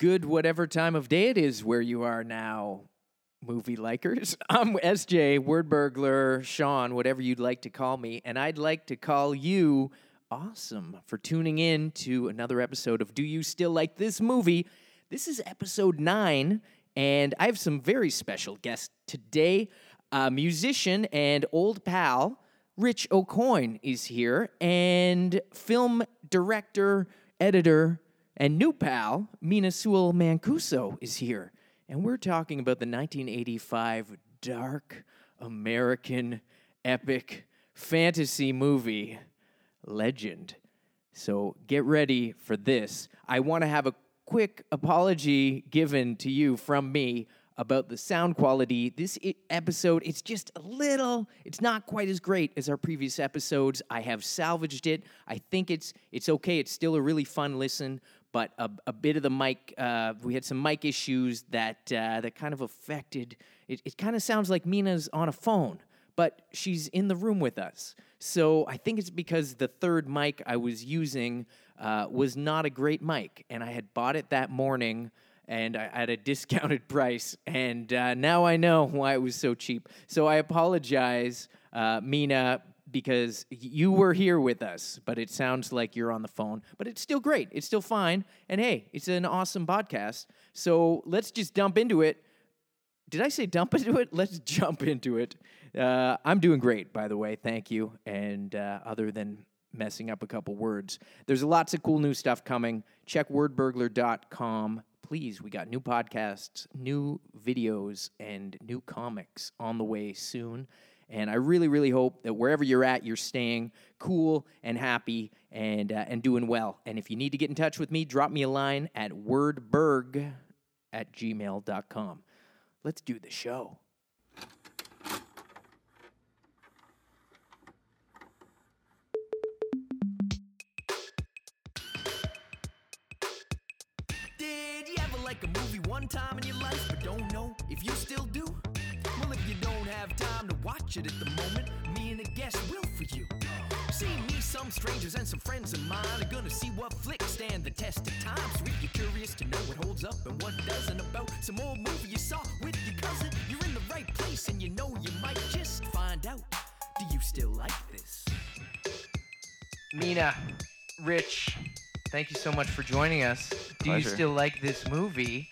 Good, whatever time of day it is where you are now, movie likers. I'm SJ, word burglar, Sean, whatever you'd like to call me, and I'd like to call you awesome for tuning in to another episode of Do You Still Like This Movie? This is episode nine, and I have some very special guests today. A musician and old pal, Rich O'Coin, is here, and film director, editor, and new pal, Mina Sewell Mancuso, is here. And we're talking about the 1985 dark American epic fantasy movie, Legend. So get ready for this. I want to have a quick apology given to you from me about the sound quality. This episode, it's just a little, it's not quite as great as our previous episodes. I have salvaged it. I think it's it's okay. It's still a really fun listen, but a, a bit of the mic, uh, we had some mic issues that uh, that kind of affected. It, it kind of sounds like Mina's on a phone, but she's in the room with us. So I think it's because the third mic I was using uh, was not a great mic, and I had bought it that morning and I at a discounted price. And uh, now I know why it was so cheap. So I apologize, uh, Mina, because you were here with us, but it sounds like you're on the phone. But it's still great. It's still fine. And hey, it's an awesome podcast. So let's just dump into it. Did I say dump into it? Let's jump into it. Uh, I'm doing great, by the way. Thank you. And uh, other than messing up a couple words, there's lots of cool new stuff coming. Check wordburglar.com. Please, we got new podcasts, new videos, and new comics on the way soon. And I really, really hope that wherever you're at, you're staying cool and happy and, uh, and doing well. And if you need to get in touch with me, drop me a line at wordberg at gmail.com. Let's do the show. Did you ever like a movie one time in your life but don't know if you still do? Well, if you don't have time to watch it at the moment, me and a guest will for you. See me, some strangers, and some friends of mine are gonna see what flicks stand the test of time. So if you're curious to know what holds up and what doesn't about some old movie you saw with your cousin, you're in the right place and you know you might just find out. Do you still like this? Mina, Rich, thank you so much for joining us. Do you still like this movie?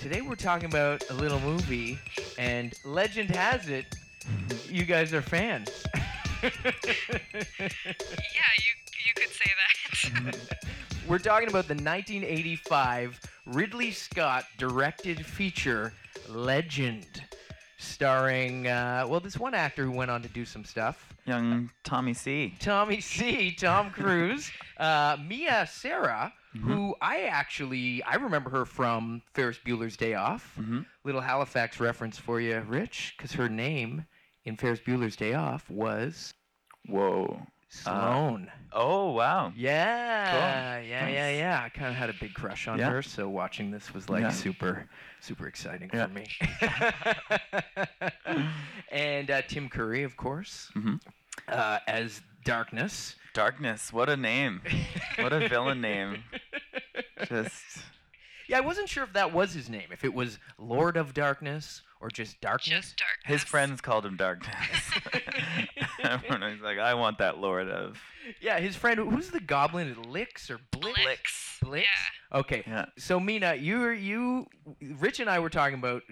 Today we're talking about a little movie, and legend has it, you guys are fans. Yeah, you you could say that. we're talking about the 1985 Ridley Scott directed feature, Legend, starring, uh, well, this one actor who went on to do some stuff. Young Tommy C. Tommy C, Tom Cruise, uh, Mia Sara, who I actually I remember her from Ferris Bueller's Day Off. Mhm. Little Halifax reference for you, Rich, because her name in Ferris Bueller's Day Off was Whoa. Sloane. Oh wow. yeah, yeah, yeah, Nice. yeah. I kind of had a big crush on Yeah. her, so watching this was like Yeah. super, super exciting Yeah. for me. and uh, Tim Curry, of course, Mhm. uh, as Darkness. Darkness. What a name. What a villain name. Just Yeah, I wasn't sure if that was his name, if it was Lord of Darkness or just Darkness. Just darkness. his friends called him Darkness. Everyone was like, I want that Lord of. Yeah, his friend. Who's the goblin? Licks or Blix? Blix. Blix? Yeah. Okay. Yeah. So Mina, you were you, Rich and I were talking about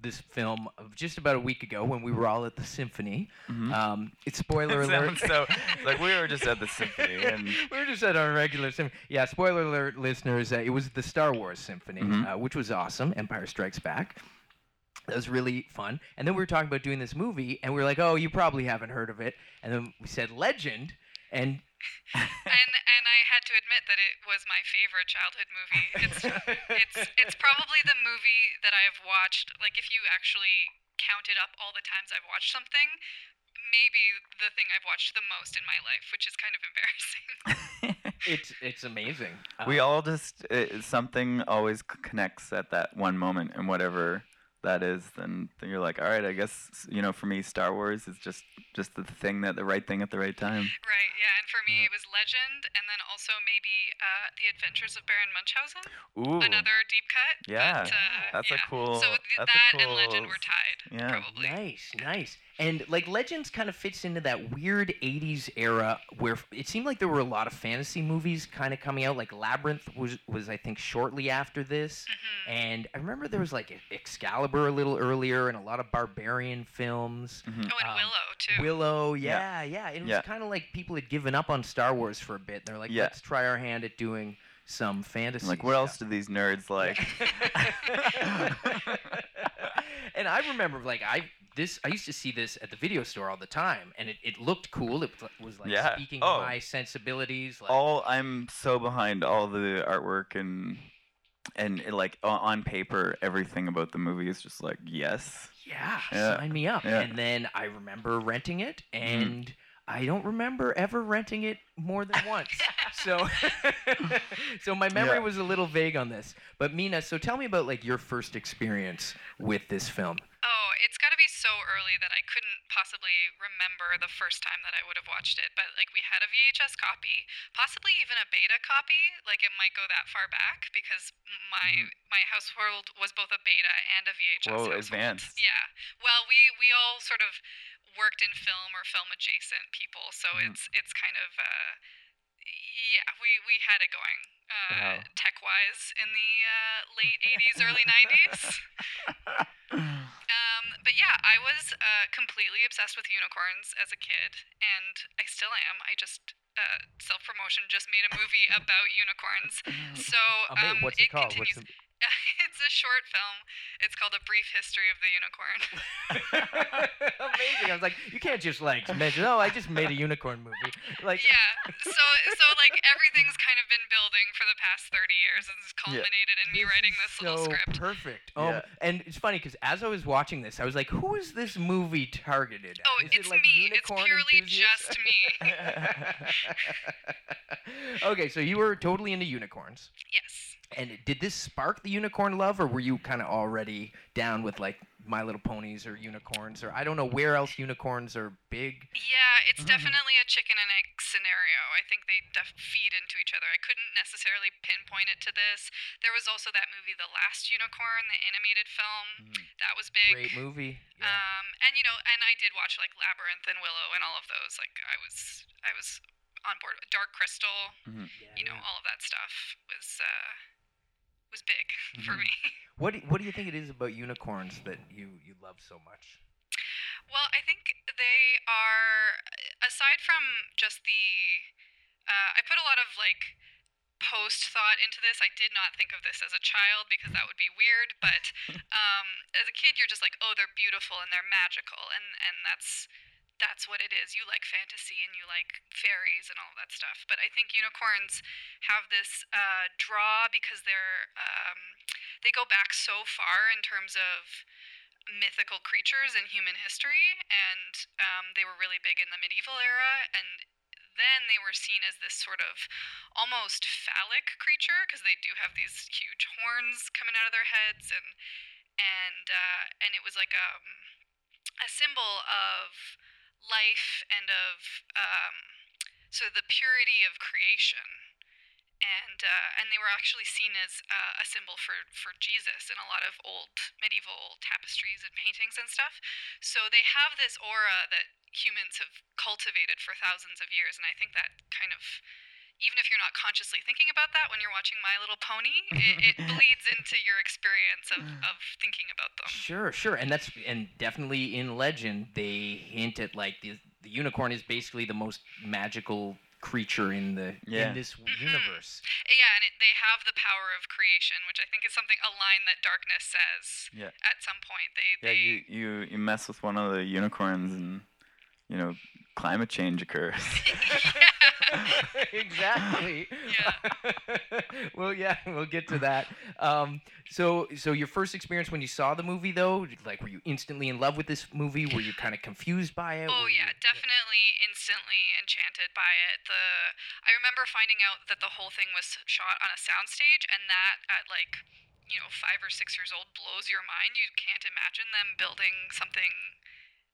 this film just about a week ago when we were all at the symphony. Um, it's spoiler It alert. sounds so like we were just at the symphony and we were just at our regular symphony. Yeah, spoiler alert, listeners. Uh, it was the Star Wars symphony, Mhm. uh, which was awesome. Empire Strikes Back. That was really fun. And then we were talking about doing this movie, and we were like, "Oh, you probably haven't heard of it." And then we said Legend, and and and I had to admit that it was my favorite childhood movie. It's it's it's probably the movie that I've watched. Like if you actually counted up all the times I've watched something, maybe the thing I've watched the most in my life, which is kind of embarrassing. it's it's amazing. we Uh, all just uh, something always c- connects at that one moment and whatever that is, then, then you're like, all right, I guess you know, for me, Star Wars is just just the thing that the right thing at the right time. Right, yeah, and for me it was Legend, and then also maybe uh, The Adventures of Baron Munchausen, Ooh, another deep cut. Yeah, but, uh, that's a yeah. cool- So th- that's a that and Legend were tied, yeah. probably. Nice, nice. And like Legends kind of fits into that weird 80s era where it seemed like there were a lot of fantasy movies kind of coming out. Like Labyrinth was, was I think, shortly after this. Mhm. And I remember there was like Excalibur a little earlier and a lot of barbarian films. Mhm. Oh, and Um, Willow too. Willow, Yeah. yeah, yeah. It was Yeah. kind of like people had given up on Star Wars for a bit. They're like, Yeah. let's try our hand at doing some fantasy. Like, what else do these nerds like? and I remember, like, I this I used to see this at the video store all the time, and it, it looked cool. It was- like Yeah. speaking Oh. my sensibilities. Like, all I'm so behind all the artwork and and it, like on paper, everything about the movie is just like yes. yeah, Yeah. sign me up. Yeah. And then I remember renting it, mm. and I don't remember ever renting it more than once. so, so my memory Yeah. was a little vague on this. But Mina, so tell me about like your first experience with this film. Oh, it's got to be so early that I couldn't possibly remember the first time that I would have watched it. But like we had a VHS copy, possibly even a beta copy. Like it might go that far back because my my household was both a beta and a VHS. Mm-hmm. Whoa, household. advanced. Yeah. Well, we we all sort of worked in film or film adjacent people, so Mhm. it's it's kind of uh, yeah, we we had it going. Uh, Wow. Tech wise in the uh, late 80s, early 90s. Um, but yeah, I was uh, completely obsessed with unicorns as a kid, and I still am. I just uh, self promotion just made a movie about unicorns. So um, what's it, called? continues. What's the... it's a short film. It's called A Brief History of the Unicorn. Amazing. I was like, you can't just like mention, oh, I just made a unicorn movie. Like, yeah. So so like everything's kind of been building for the past 30 years, and it's culminated in me writing this so little script. perfect. Um, Yeah. and it's funny because as I was watching this, I was like, who is this movie targeted at? Oh, Is it's it like me. It's purely enthusiasts? just me. okay, so you were totally into unicorns. Yes. And did this spark the unicorn love, or were you kind of already down with like My Little Ponies or unicorns, or I don't know where else unicorns are big? Yeah, it's Mhm. definitely a chicken and egg scenario. I think they def- feed into each other. I couldn't necessarily pinpoint it to this. There was also that movie, The Last Unicorn, the animated film. That was big. Great movie. Yeah. Um, and you know, and I did watch like Labyrinth and Willow and all of those. Like I was, I was on board. Dark Crystal, Yeah, you know, yeah. all of that stuff was uh, was big for Mhm. me. What do, what do you think it is about unicorns that you, you love so much? Well, I think they are, aside from just the, uh, I put a lot of like post thought into this. I did not think of this as a child because that would be weird, but um, as a kid, you're just like, oh, they're beautiful and they're magical, and and that's that's what it is. You like fantasy and you like fairies and all that stuff. But I think unicorns have this uh, draw because they're um, they go back so far in terms of mythical creatures in human history, and um, they were really big in the medieval era, and then they were seen as this sort of almost phallic creature because they do have these huge horns coming out of their heads, and and uh, and it was like a a symbol of life and of um, so the purity of creation and uh, and they were actually seen as uh, a symbol for for Jesus in a lot of old medieval tapestries and paintings and stuff. So they have this aura that humans have cultivated for thousands of years, and I think that kind of even if you're not consciously thinking about that when you're watching My Little Pony, it, it bleeds into your experience of, of thinking about them. Sure, sure, and that's and definitely in Legend they hint at like the the unicorn is basically the most magical creature in the Yeah. in this Mhm. universe. Yeah, and it, they have the power of creation, which I think is something a line that Darkness says Yeah. at some point. They Yeah, they you, you you mess with one of the unicorns and you know climate change occurs. exactly. Yeah. well, yeah, we'll get to that. Um, so, so your first experience when you saw the movie, though, like, were you instantly in love with this movie? Were you kind of confused by it? Oh Were yeah, you- definitely instantly enchanted by it. The I remember finding out that the whole thing was shot on a soundstage and that at like you know, five or six years old blows your mind. You can't imagine them building something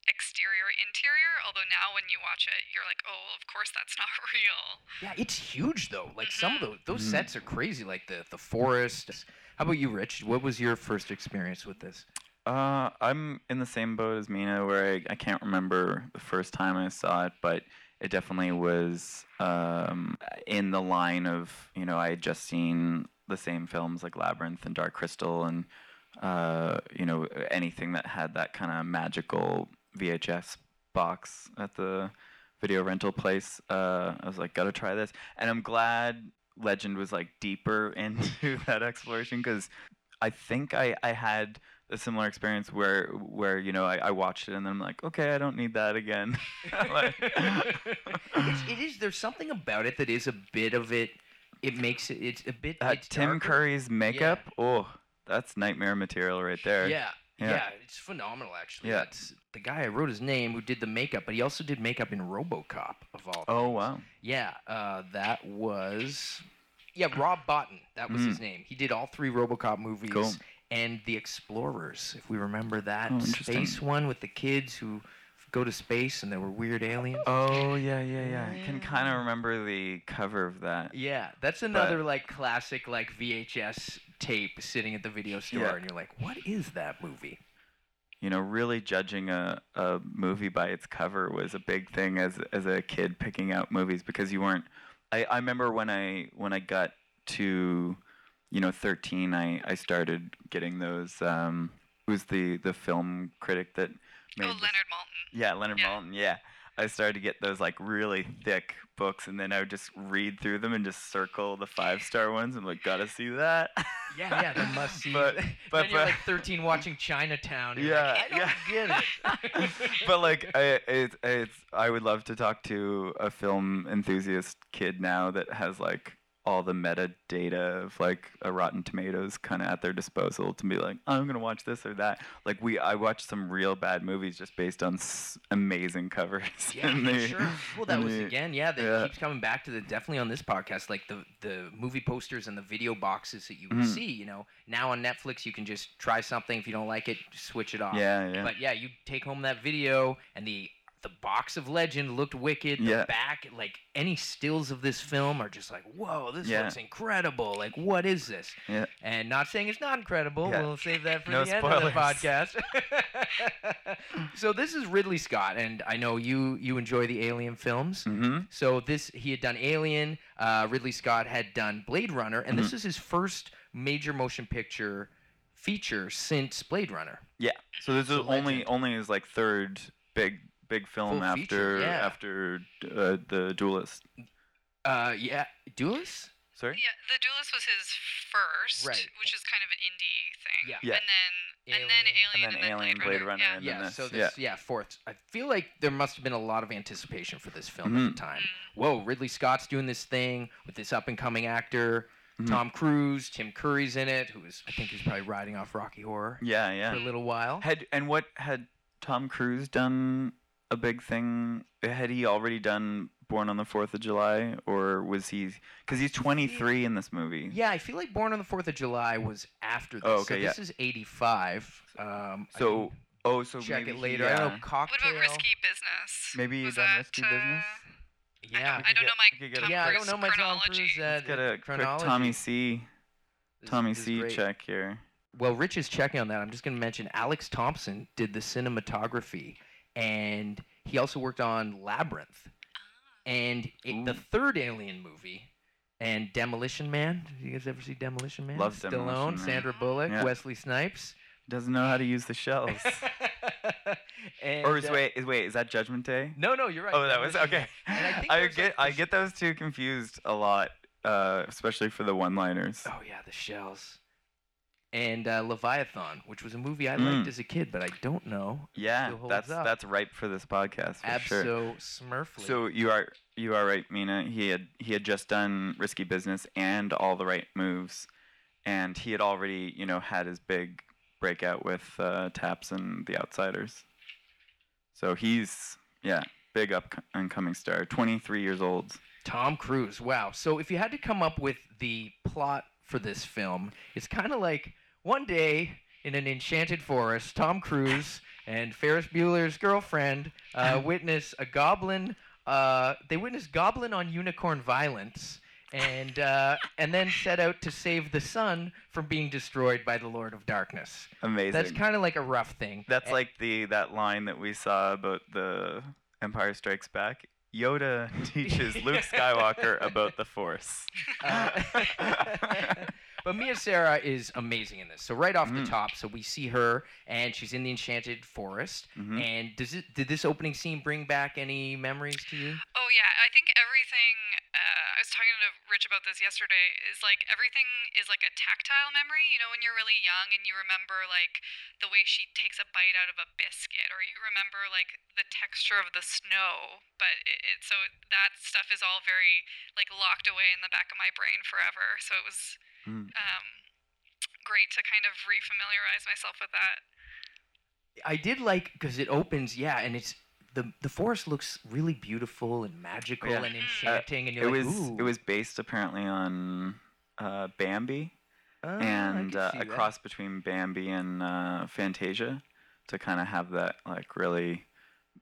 exterior interior although now when you watch it you're like oh of course that's not real Yeah, it's huge though. Like some of those those Mhm. sets are crazy. Like the the forest. How about you, Rich? What was your first experience with this? Uh, I'm in the same boat as Mina, where I, I can't remember the first time I saw it, but it definitely was um, in the line of you know I had just seen the same films like Labyrinth and Dark Crystal and uh, you know anything that had that kind of magical VHS box at the video rental place. Uh, I was like, gotta try this, and I'm glad Legend was like deeper into that exploration because I think I, I had a similar experience where where you know I, I watched it and then I'm like, okay, I don't need that again. Like- it's, it is. There's something about it that is a bit of it. It makes it. It's a bit. Uh, it's Tim darker. Curry's makeup, oh, that's nightmare material right there. Yeah, yeah, Yeah. it's phenomenal actually. Yeah. That's the guy I wrote his name who did the makeup, but he also did makeup in RoboCop of all. Oh things. wow. Yeah, uh, that was yeah Rob Bottin. That was his name. He did all three RoboCop movies Mm. Cool. and The Explorers. If we remember that Oh, space one with the kids who go to space and there were weird aliens. Oh yeah, yeah, yeah. I can kind of remember the cover of that. Yeah, that's another like classic like VHS tape sitting at the video store, Yeah. and you're like, what is that movie? You know, really judging a, a movie by its cover was a big thing as as a kid picking out movies because you weren't. I, I remember when I when I got to, you know, thirteen, I, I started getting those. Um, who's the the film critic that made oh this- leonard maltin Yeah, Leonard Yeah. Maltin. Yeah, I started to get those like really thick books, and then I would just read through them and just circle the five star ones. I'm like, gotta see that. Yeah, yeah, the must see. But- but- then you're but- like 13 watching Chinatown. And Yeah, like, I don't get it. but like, I, it's it's I would love to talk to a film enthusiast kid now that has like all the metadata of like a Rotten Tomatoes kind of at their disposal to be like, I'm gonna watch this or that. Like we, I watched some real bad movies just based on s- amazing covers. Yeah, in for the- sure. Well, that was the- again, yeah. That yeah. keeps coming back to the definitely on this podcast, like the the movie posters and the video boxes that you Mhm. see. You know, now on Netflix, you can just try something. If you don't like it, switch it off. Yeah, yeah. But yeah, you take home that video, and the the box of Legend looked wicked. The Yeah. back, like any stills of this film, are just like, whoa, this Yeah. looks incredible. Like, what is this? Yeah. And not saying it's not incredible. Yeah. We'll save that for No the end of the spoilers. podcast. so this is Ridley Scott, and I know you you enjoy the Alien films. Mm-hmm. So this he had done Alien. Uh, Ridley Scott had done Blade Runner, and Mm-hmm. this is his first major motion picture feature since Blade Runner. Yeah. So this is So only only his like third big big film Full after feature, yeah. after uh, the Duelist. Uh, yeah, Duelist. Sorry. yeah the duelist was his first Right. which is kind of an indie thing Yeah. Yeah. and then and then Alien. alien And then Alien, Blade Runner, yeah. and Yeah, then this. so yeah. this, yeah. fourth. I feel like there must have been a lot of anticipation for this film at Mhm. the time. Whoa, Ridley Scott's doing this thing with this up and coming actor, Mhm. Tom Cruise, Tim Curry's in it, who's I think he's probably riding off Rocky Horror Yeah, yeah. for a little while. Had and what had Tom Cruise done a big thing? Had he already done Born on the Fourth of July, or was he? Because he's 23 in this movie. Yeah, I feel like Born on the Fourth of July was after this. Oh, so okay, this is '85. Um, So oh, so check maybe it he- later. I don't know. yeah. what about risky business Maybe you was done that, Risky uh, Business? Yeah. I don't, I don't get- know my we could get a Tom yeah, I don't know my Tom chronology. Cruise uh, Let's get a quick. Tommy C. This- Tommy this is C. great. check here. Well, Rich is checking on that. I'm just going to mention Alex Thomson did the cinematography, and he also worked on Labyrinth, and it, the third Alien movie, and Demolition Man. Did you guys ever see Demolition Man? Love Stallone, Demolition Man. Sandra Bullock, Yeah. Wesley Snipes. Doesn't know how to use the shells. and, or is uh, wait, is wait, is that Judgment Day? No, no, you're right. Oh, that was okay. I I get like, I get those two confused a lot, uh, especially for the one-liners. Oh yeah, the shells. And uh, Leviathan, which was a movie I Mm. liked as a kid, but I don't know. yeah, still holds that's up. that's ripe for this podcast for sure. Abso Smurfly. So you are you are right, Mina. He had he had just done Risky Business and All the Right Moves, and he had already you know had his big breakout with uh, Taps and The Outsiders. So he's yeah big up and coming star. Twenty three years old. Tom Cruise. Wow. So if you had to come up with the plot for this film, it's kind of like one day in an enchanted forest, Tom Cruise and Ferris Bueller's girlfriend uh, witness a goblin. Uh, they witness goblin on unicorn violence. And uh, and then set out to save the sun from being destroyed by the Lord of Darkness. Amazing. That's kind of like a rough thing. That's like the that line that we saw about the Empire Strikes Back. Yoda teaches Luke Skywalker about the Force. But Mia Sara is amazing in this. So right off the Mm. top, so we see her and she's in the enchanted forest. Mhm. And does it did this opening scene bring back any memories to you? Oh yeah, I think everything. Uh, I was talking to Rich about this yesterday. Is like everything is like a tactile memory. You know, when you're really young and you remember like the way she takes a bite out of a biscuit, or you remember like the texture of the snow. But it, it so that stuff is all very like locked away in the back of my brain forever. So it was Mm. um, great to kind of refamiliarize myself with that. I did like because it opens, yeah, and it's the the forest looks really beautiful and magical Yeah. and Uh, enchanting, and It you're was like, Ooh. it was based apparently on uh, Bambi I and uh, a that. cross between Bambi and uh, Fantasia to kind of have that like really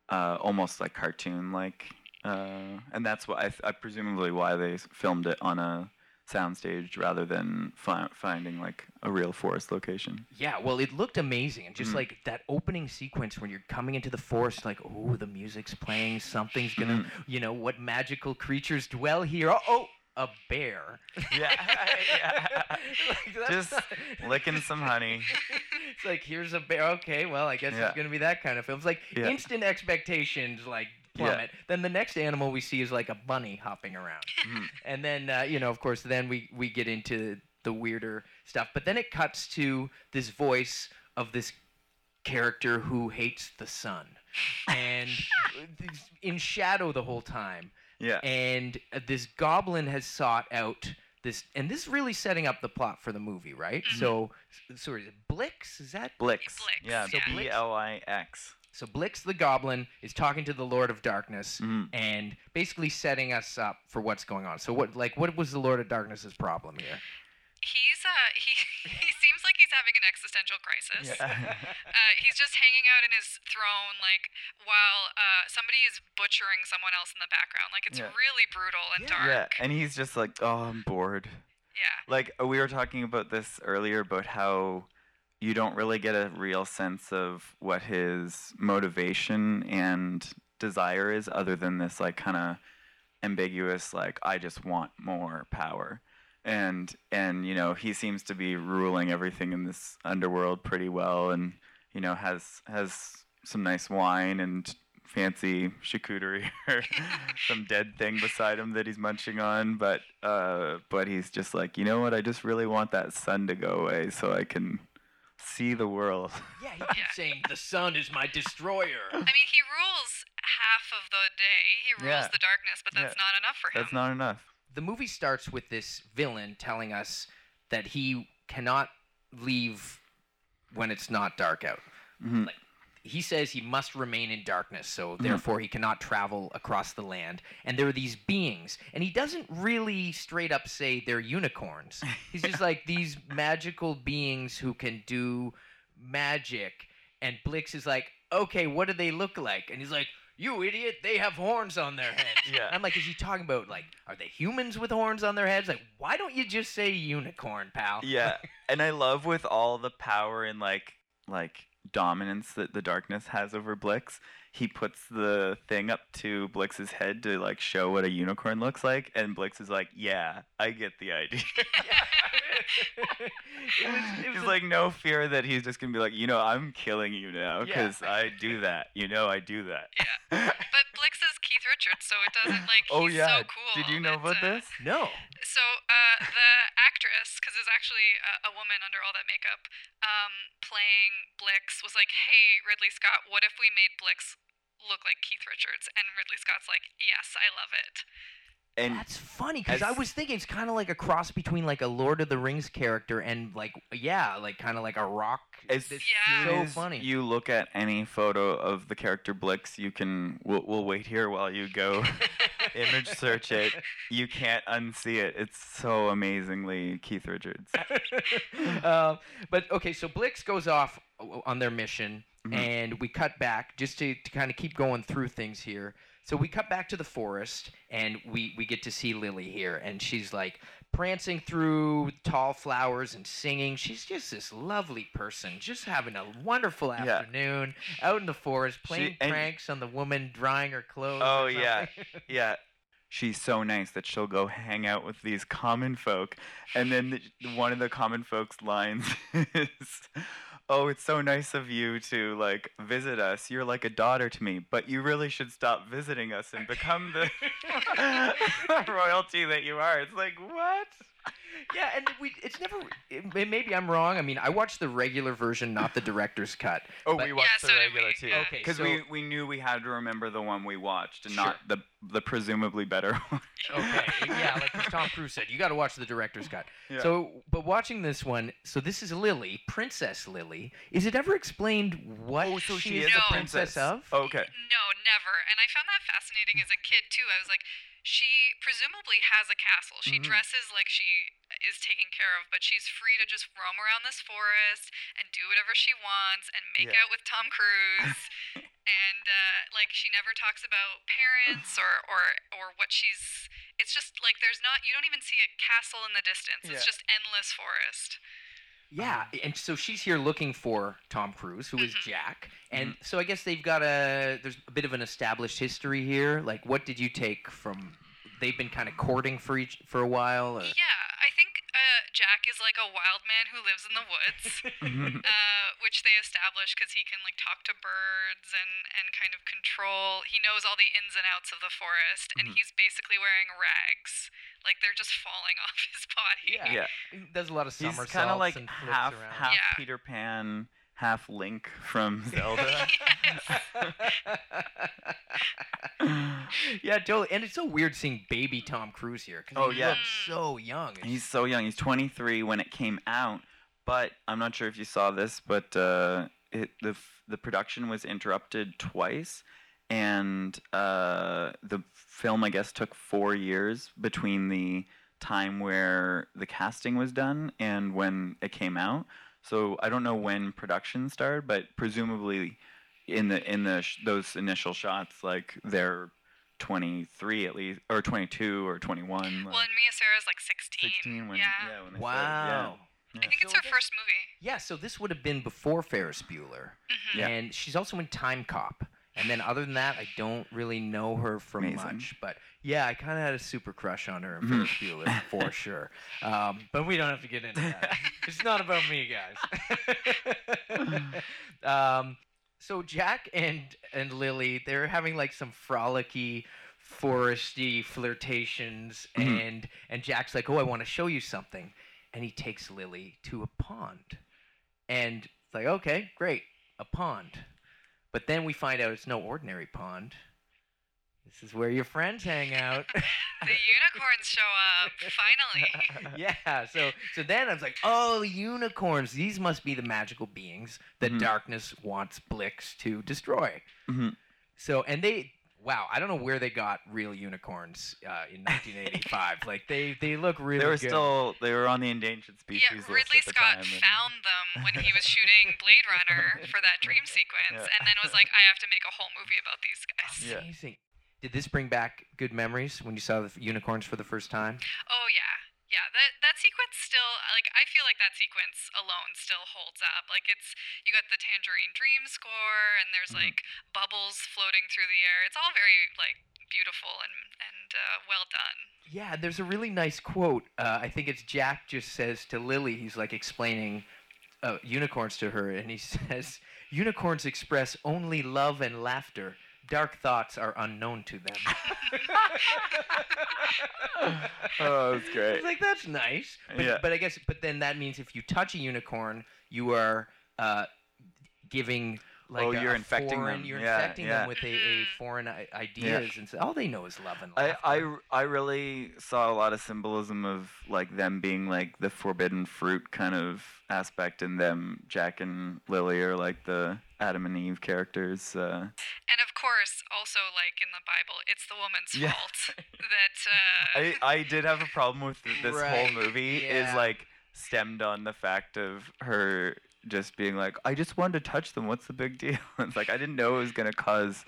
uh, almost like cartoon like, uh, and that's why I, th- I presumably why they filmed it on a soundstage rather than fi- finding like a real forest location. Yeah, well, it looked amazing, and just Mhm. like that opening sequence when you're coming into the forest, like, oh, the music's playing, something's gonna, Mm-hmm. you know, what magical creatures dwell here? Oh, oh a bear. Yeah, yeah. Like, Just not- licking some honey. it's like here's a bear. Okay, well, I guess Yeah. it's gonna be that kind of film. It's like Yeah. instant expectations, like Yeah. plummet. Then the next animal we see is like a bunny hopping around, Mhm. and then uh, you know, of course, then we we get into the weirder stuff. But then it cuts to this voice of this character who hates the sun, and in shadow the whole time Yeah. and uh, this goblin has sought out this and this is really setting up the plot for the movie right Mhm. so s- sorry is it blix is that Blix. Blix, Yeah, So B L I X. so blix the goblin is talking to the lord of darkness Mhm. and basically setting us up for what's going on so what like what was the lord of darkness's problem here He's uh he he seems like he's having an existential crisis. Uh, he's just hanging out in his throne, like while uh, somebody is butchering someone else in the background. Like it's Yeah. really brutal and Yeah. yeah, and he's just like, oh, I'm bored. Yeah. Like we were talking about this earlier about how you don't really get a real sense of what his motivation and desire is, other than this like kind of ambiguous, like I just want more power. And and you know he seems to be ruling everything in this underworld pretty well, and you know has has some nice wine and fancy charcuterie or some dead thing beside him that he's munching on but uh but he's just like you know what i just really want that sun to go away so i can see the world yeah he keeps saying the sun is my destroyer I mean, he rules half of the day. He rules Yeah. the darkness, but that's Yeah. not enough for him. that's not enough the movie starts with this villain telling us that he cannot leave when it's not dark out. Mhm. Like, he says he must remain in darkness, so mm-hmm. therefore he cannot travel across the land. And there are these beings, and he doesn't really straight up say they're unicorns. He's just like these magical beings who can do magic. And Blix is like, okay, what do they look like? And he's like, you idiot, they have horns on their heads. Yeah. I'm like, is he talking about like, are they humans with horns on their heads? Like, why don't you just say unicorn, pal? yeah and i love with all the power and like like dominance that the darkness has over blix he puts the thing up to blix's head to like show what a unicorn looks like and blix is like yeah i get the idea it was, it was He's a- like no fear that he's just gonna be like, you know, I'm killing you now Yeah. because I do that. You know, I do that. But Blix is Keith Richards, so it doesn't like he's oh yeah. so cool. Did you know about uh, this? no. So uh, the actress, because it's actually a, a woman under all that makeup, um, playing Blix, was like, "Hey, Ridley Scott, what if we made Blix look like Keith Richards?" And Ridley Scott's like, "Yes, I love it." And That's funny because I was thinking it's kind of like a cross between like a Lord of the Rings character and like yeah, like kind of like a rock. as It's Yeah. so as funny. you look at any photo of the character Blix, you can. We'll, we'll wait here while you go Image search it. You can't unsee it. It's so amazingly Keith Richards. uh, but okay, so Blix goes off on their mission, Mhm. and we cut back just to, to kind of keep going through things here. So we cut back to the forest, and we, we get to see Lily here, and she's like prancing through tall flowers and singing. She's just this lovely person, just having a wonderful afternoon out in the forest, playing and- pranks on the woman drying her clothes. Oh, yeah. something. Yeah. She's so nice that she'll go hang out with these common folk. And then the, one of the common folks' lines is, Oh, it's so nice of you to like visit us. You're like a daughter to me, but you really should stop visiting us and become the royalty that you are. It's like, what? Yeah, and we it's never. It, maybe I'm wrong. I mean, I watched the regular version, not the director's cut. Oh, But- we watched so the did regular we, too. yeah. Okay, Because so- we, we knew we had to remember the one we watched and Sure. not the the presumably better one. Okay, yeah, like Tom Cruise said, you got to watch the director's cut. Yeah. So, but watching this one, so this is Lily, Princess Lily. Is it ever explained what Oh, so she is is the a princess, of? Oh, okay. No, never. And I found that fascinating as a kid too. I was like, she presumably has a castle. She Mhm. dresses like she is taken care of, but she's free to just roam around this forest and do whatever she wants and make Yeah. out with Tom Cruise. and uh, like she never talks about parents or or or what she's. It's just like there's not. You don't even see a castle in the distance. It's Yeah. just endless forest. Yeah, and so she's here looking for Tom Cruise, who is Mhm. Jack, and so I guess they've got a there's a bit of an established history here. Like, what did you take from? They've been kind of courting for each for a while. Or? Yeah, I think Jack is like a wild man who lives in the woods. Mhm. uh, which they establish because he can like talk to birds and and kind of control. He knows all the ins and outs of the forest, and Mhm. he's basically wearing rags, like they're just falling off his body. Yeah. yeah. He does a lot of summer stuff He's kind of like half around. half Yeah. Peter Pan, half Link from Zelda. yeah, totally. And it's so weird seeing baby Tom Cruise here because Oh, he yeah. looks so young. He's so young. He's 23 when it came out, but I'm not sure if you saw this, but uh, it, the f- the production was interrupted twice, and uh, the film I guess took four years between the time where the casting was done and when it came out. So I don't know when production started, but presumably in the in the sh- those initial shots, like they're 23 at least, or 22 or 21. Well, like- and Mia Sara's like 16. 16 when yeah. yeah, when they started, wow. yeah. I think it's So her guess- first movie. Yeah, so this would have been before Ferris Bueller. hmm Yeah. And she's also in Time Cop. And then other than that, I don't really know her from Amazing. much. But yeah, I kind of had a super crush on her in Mhm. Ferris Bueller for sure. Um, but we don't have to get into that. it's not about me, guys. um, so Jack and and Lily, they're having like some frolicky, foresty flirtations, Mhm. and and Jack's like, "Oh, I want to show you something," and he takes Lily to a pond, and it's like, "Okay, great, a pond," but then we find out it's no ordinary pond. This is where your friends hang out. The unicorns show up finally. yeah. So so then I was like, oh, unicorns. These must be the magical beings that Mhm. darkness wants Blix to destroy. Mhm. So and they. Wow, I don't know where they got real unicorns uh, in 1985. like they, they look really they were good. still they were on the endangered species Yeah, list Ridley at the Scott time, and- found them when he was shooting Blade Runner for that dream sequence, Yeah. and then was like, I have to make a whole movie about these guys. Yeah. Amazing. Did this bring back good memories when you saw the unicorns for the first time? Oh yeah, yeah. That that sequence still like I feel like that sequence alone still holds up. Like it's you got the Tangerine Dream score, and there's Mhm. like bubbles floating through the air. It's all very like beautiful and and uh, well done. Yeah, there's a really nice quote. Uh, I think it's Jack just says to Lily, he's like explaining uh, unicorns to her, and he says, Unicorns express only love and laughter. Dark thoughts are unknown to them. Oh, that's great. It's like, that's nice. But, Yeah. but I guess, but then that means if you touch a unicorn, you are uh, giving. Like Oh, a- you're a infecting foreign, them. You're Yeah, infecting yeah. them with a, a foreign I- ideas, and so, all they know is love and I, laughter. I, r- I really saw a lot of symbolism of like them being like the forbidden fruit kind of aspect and them. Jack and Lily are like the Adam and Eve characters. Uh, And of course, also like in the Bible, it's the woman's Yeah. fault that. Uh, I, I did have a problem with this Right, whole movie yeah. is like stemmed on the fact of her just being like, I just wanted to touch them. What's the big deal? it's like I didn't know it was gonna cause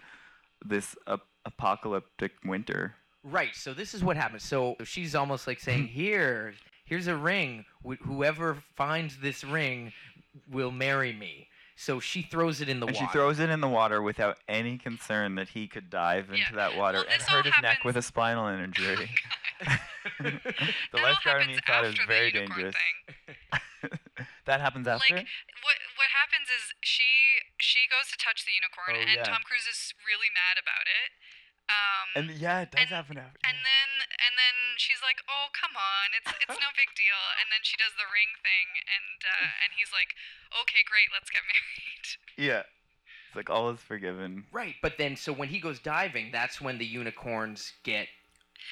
this ap- apocalyptic winter. Right. So this is what happens. So she's almost like saying, "Here, here's a ring. Wh- whoever finds this ring will marry me." So she throws it in the and water. she throws it in the water without any concern that he could dive into Yeah. that water Well, and this all hurt his neck with a spinal injury. the that all lifeguard in me happens thought it was very unicorn dangerous. Thing. that happens after. Like what what happens is she she goes to touch the unicorn Oh, and yeah. Tom Cruise is really mad about it. Um and yeah, it does and- happen after. and then and then she's like, "Oh, come on. It's it's no big deal." And then she does the ring thing and uh, and he's like, "Okay, great. Let's get married." yeah, it's like all is forgiven. Right. But then, so when he goes diving, that's when the unicorns get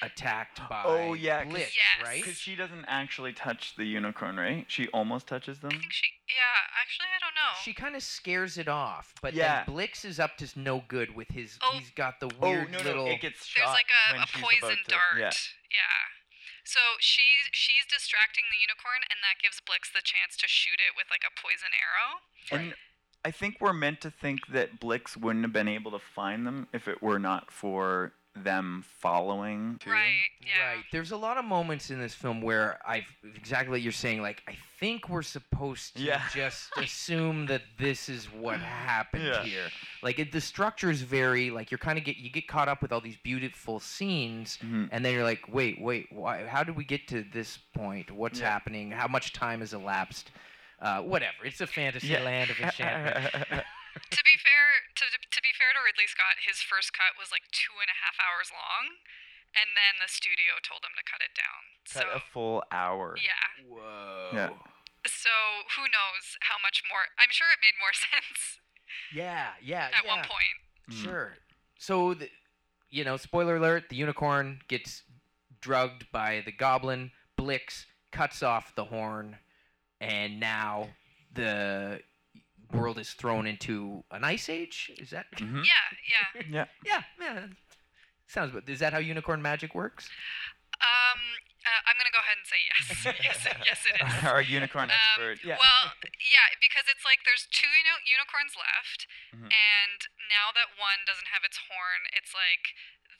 attacked oh, by Oh, yeah, 'cause- Blitz, Yes. right? Because she doesn't actually touch the unicorn, right? She almost touches them. I think she Yeah, actually I don't know. She kind of scares it off, but Yeah. then Blix is up to no good with his. Oh. He's got the Oh no, little. no, it gets shot There's like a, when a poison about to, dart. Yeah. Yeah. So she's she's distracting the unicorn, and that gives Blix the chance to shoot it with like a poison arrow. And I think we're meant to think that Blix wouldn't have been able to find them if it were not for them following. too. Right. Yeah. Right. There's a lot of moments in this film where I exactly what you're saying. Like I think we're supposed to Yeah. just assume that this is what happened Yeah. here. Like it, the structure is very like you're kind of get you get caught up with all these beautiful scenes, Mhm. and then you're like, wait, wait, why? How did we get to this point? What's Yeah. happening? How much time has elapsed? Uh, whatever. It's a fantasy Yeah. land of enchantment. To be fair, to, to be fair to Ridley Scott, his first cut was like two and a half hours long, and then the studio told him to cut it down. Cut so a full hour. yeah. Whoa. Yeah. So who knows how much more? I'm sure it made more sense Yeah. Yeah. at yeah. one point. Mm. Sure. So, the, you know, spoiler alert: the unicorn gets drugged by the goblin. Blix cuts off the horn, and now the world is thrown into an ice age. Is that? Mhm. Yeah, yeah. Yeah. Yeah. Yeah. Sounds good. Is that how unicorn magic works? Um, uh, I'm gonna go ahead and say yes. yes, yes, it is. Our unicorn Um, expert. Yeah. Well, yeah, because it's like there's two uni- unicorns left, Mhm. and now that one doesn't have its horn, it's like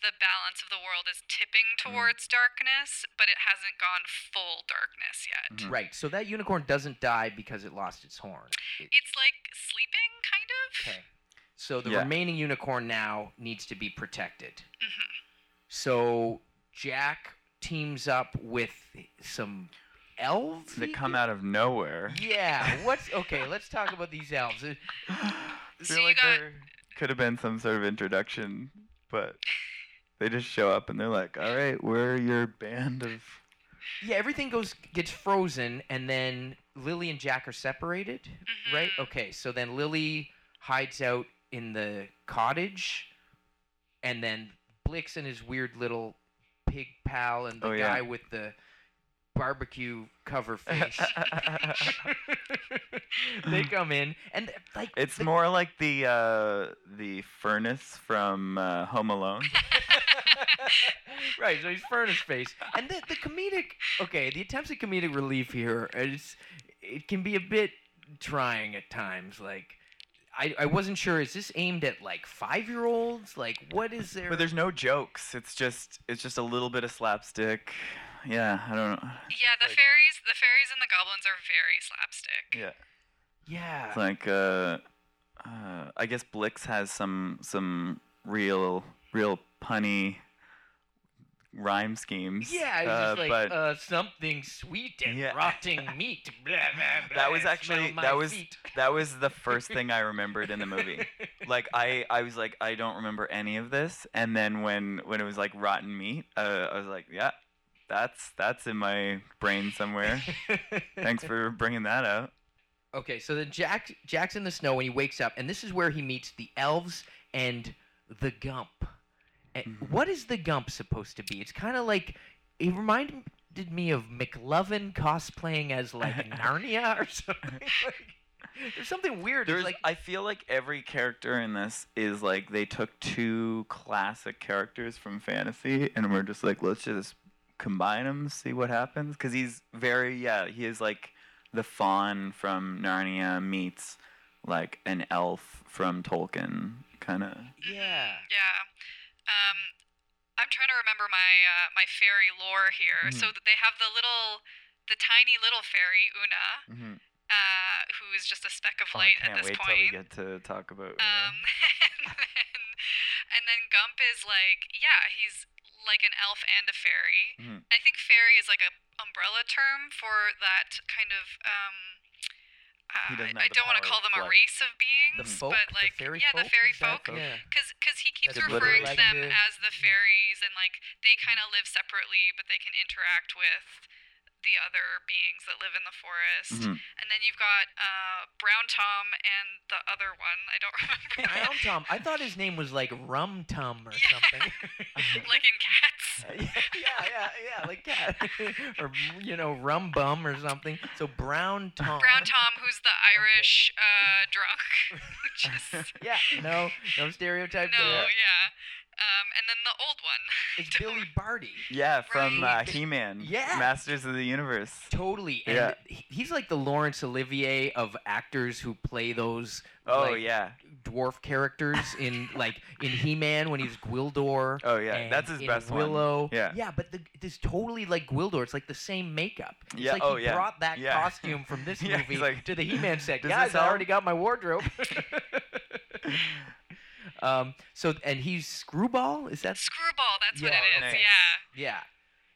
the balance of the world is tipping Mm. towards darkness, but it hasn't gone full darkness yet. Mhm. Right. So that unicorn doesn't die because it lost its horn. It- It's like sleeping, kind of. Okay. So the Yeah. remaining unicorn now needs to be protected. Mm-hmm. So Jack teams up with some elves that come out of nowhere. Yeah. What's okay? Let's talk about these elves. I So feel you like got- there could have been some sort of introduction, but they just show up and they're like, "All right, we're your band of." Yeah, everything goes gets frozen, and then Lily and Jack are separated, right? Mhm. Okay, so then Lily hides out in the cottage, and then Blix and his weird little pig pal and the Oh, yeah. guy with the barbecue cover face. they come in, and like It's the- more like the uh, the furnace from uh, Home Alone. right, so he's furnace face, and the the comedic. Okay, the attempts at comedic relief here is it can be a bit trying at times. Like, I I wasn't sure is this aimed at like five year olds? Like, what is there? But there's no jokes. It's just it's just a little bit of slapstick. Yeah, I don't know. Yeah, the Like- fairies, the fairies and the goblins are very slapstick. Yeah. yeah. It's like uh, uh, I guess Blix has some some real real punny rhyme schemes. Yeah, it's uh, just like but uh, something sweet and Yeah. rotting meat. Blah, blah, blah, that was actually that was feet. that was the first thing I remembered in the movie. like I I was like I don't remember any of this, and then when when it was like rotten meat, uh, I was like, yeah, that's that's in my brain somewhere. Thanks for bringing that out. Okay, so then Jack Jack's in the snow when he wakes up, and this is where he meets the elves and the Gump. And Mhm. what is the Gump supposed to be? It's kind of like it reminded me of McLovin cosplaying as like Narnia or something. Like, There's something weird. There's like I feel like every character in this is like they took two classic characters from fantasy and we're just like let's just combine them, see what happens. Because he's very yeah, he is like the fawn from Narnia meets like an elf from Tolkien, kind of. yeah. Yeah. Um, I'm trying to remember my uh, my fairy lore here. So Mm-hmm. th- they have the little, the tiny little fairy Oona, Mm-hmm. uh, who is just a speck of Oh, light I at can't this wait till we get to talk about. uh, Um, and then, and then Gump is like, yeah, he's like an elf and a fairy. Mhm. I think fairy is like a umbrella term for that kind of. Um, He doesn't I the don't want to call them a race of beings, The folk, but the like fairy yeah, folk, the fairy folk. Because because he keeps That's referring to them as the fairies, and like they kind of live separately, but they can interact with the other beings that live in the forest. Mhm. And then you've got uh, Brown Tom and the other one. I don't remember. Brown Tom. I thought his name was like Rum Tum or Yeah. something. like in cats. yeah, yeah, yeah, like cat, or you know, Rum Bum or something. So Brown Tom. Brown Tom, who's the Irish uh, drunk. Just, Yeah, no, no stereotype no, there. yeah. Um, and then the old one. It's Billy Barty. Yeah, from uh, He-Man. Yeah. Masters of the Universe. Totally. And Yeah. he's like the Laurence Olivier of actors who play those Oh like, yeah. dwarf characters in like in He-Man when he's was Gwildor. Oh yeah. That's his in best Willow. one. Yeah. Yeah, but the, it's totally like Gwildor. It's like the same makeup. It's Yeah, like oh, he yeah, brought that yeah. costume from this Yeah, movie like, to the He-Man set. "Does Guys, I already got my wardrobe. Um. So and he's Screwball. Is that? Screwball, that's what it is. nice. Yeah. Yeah.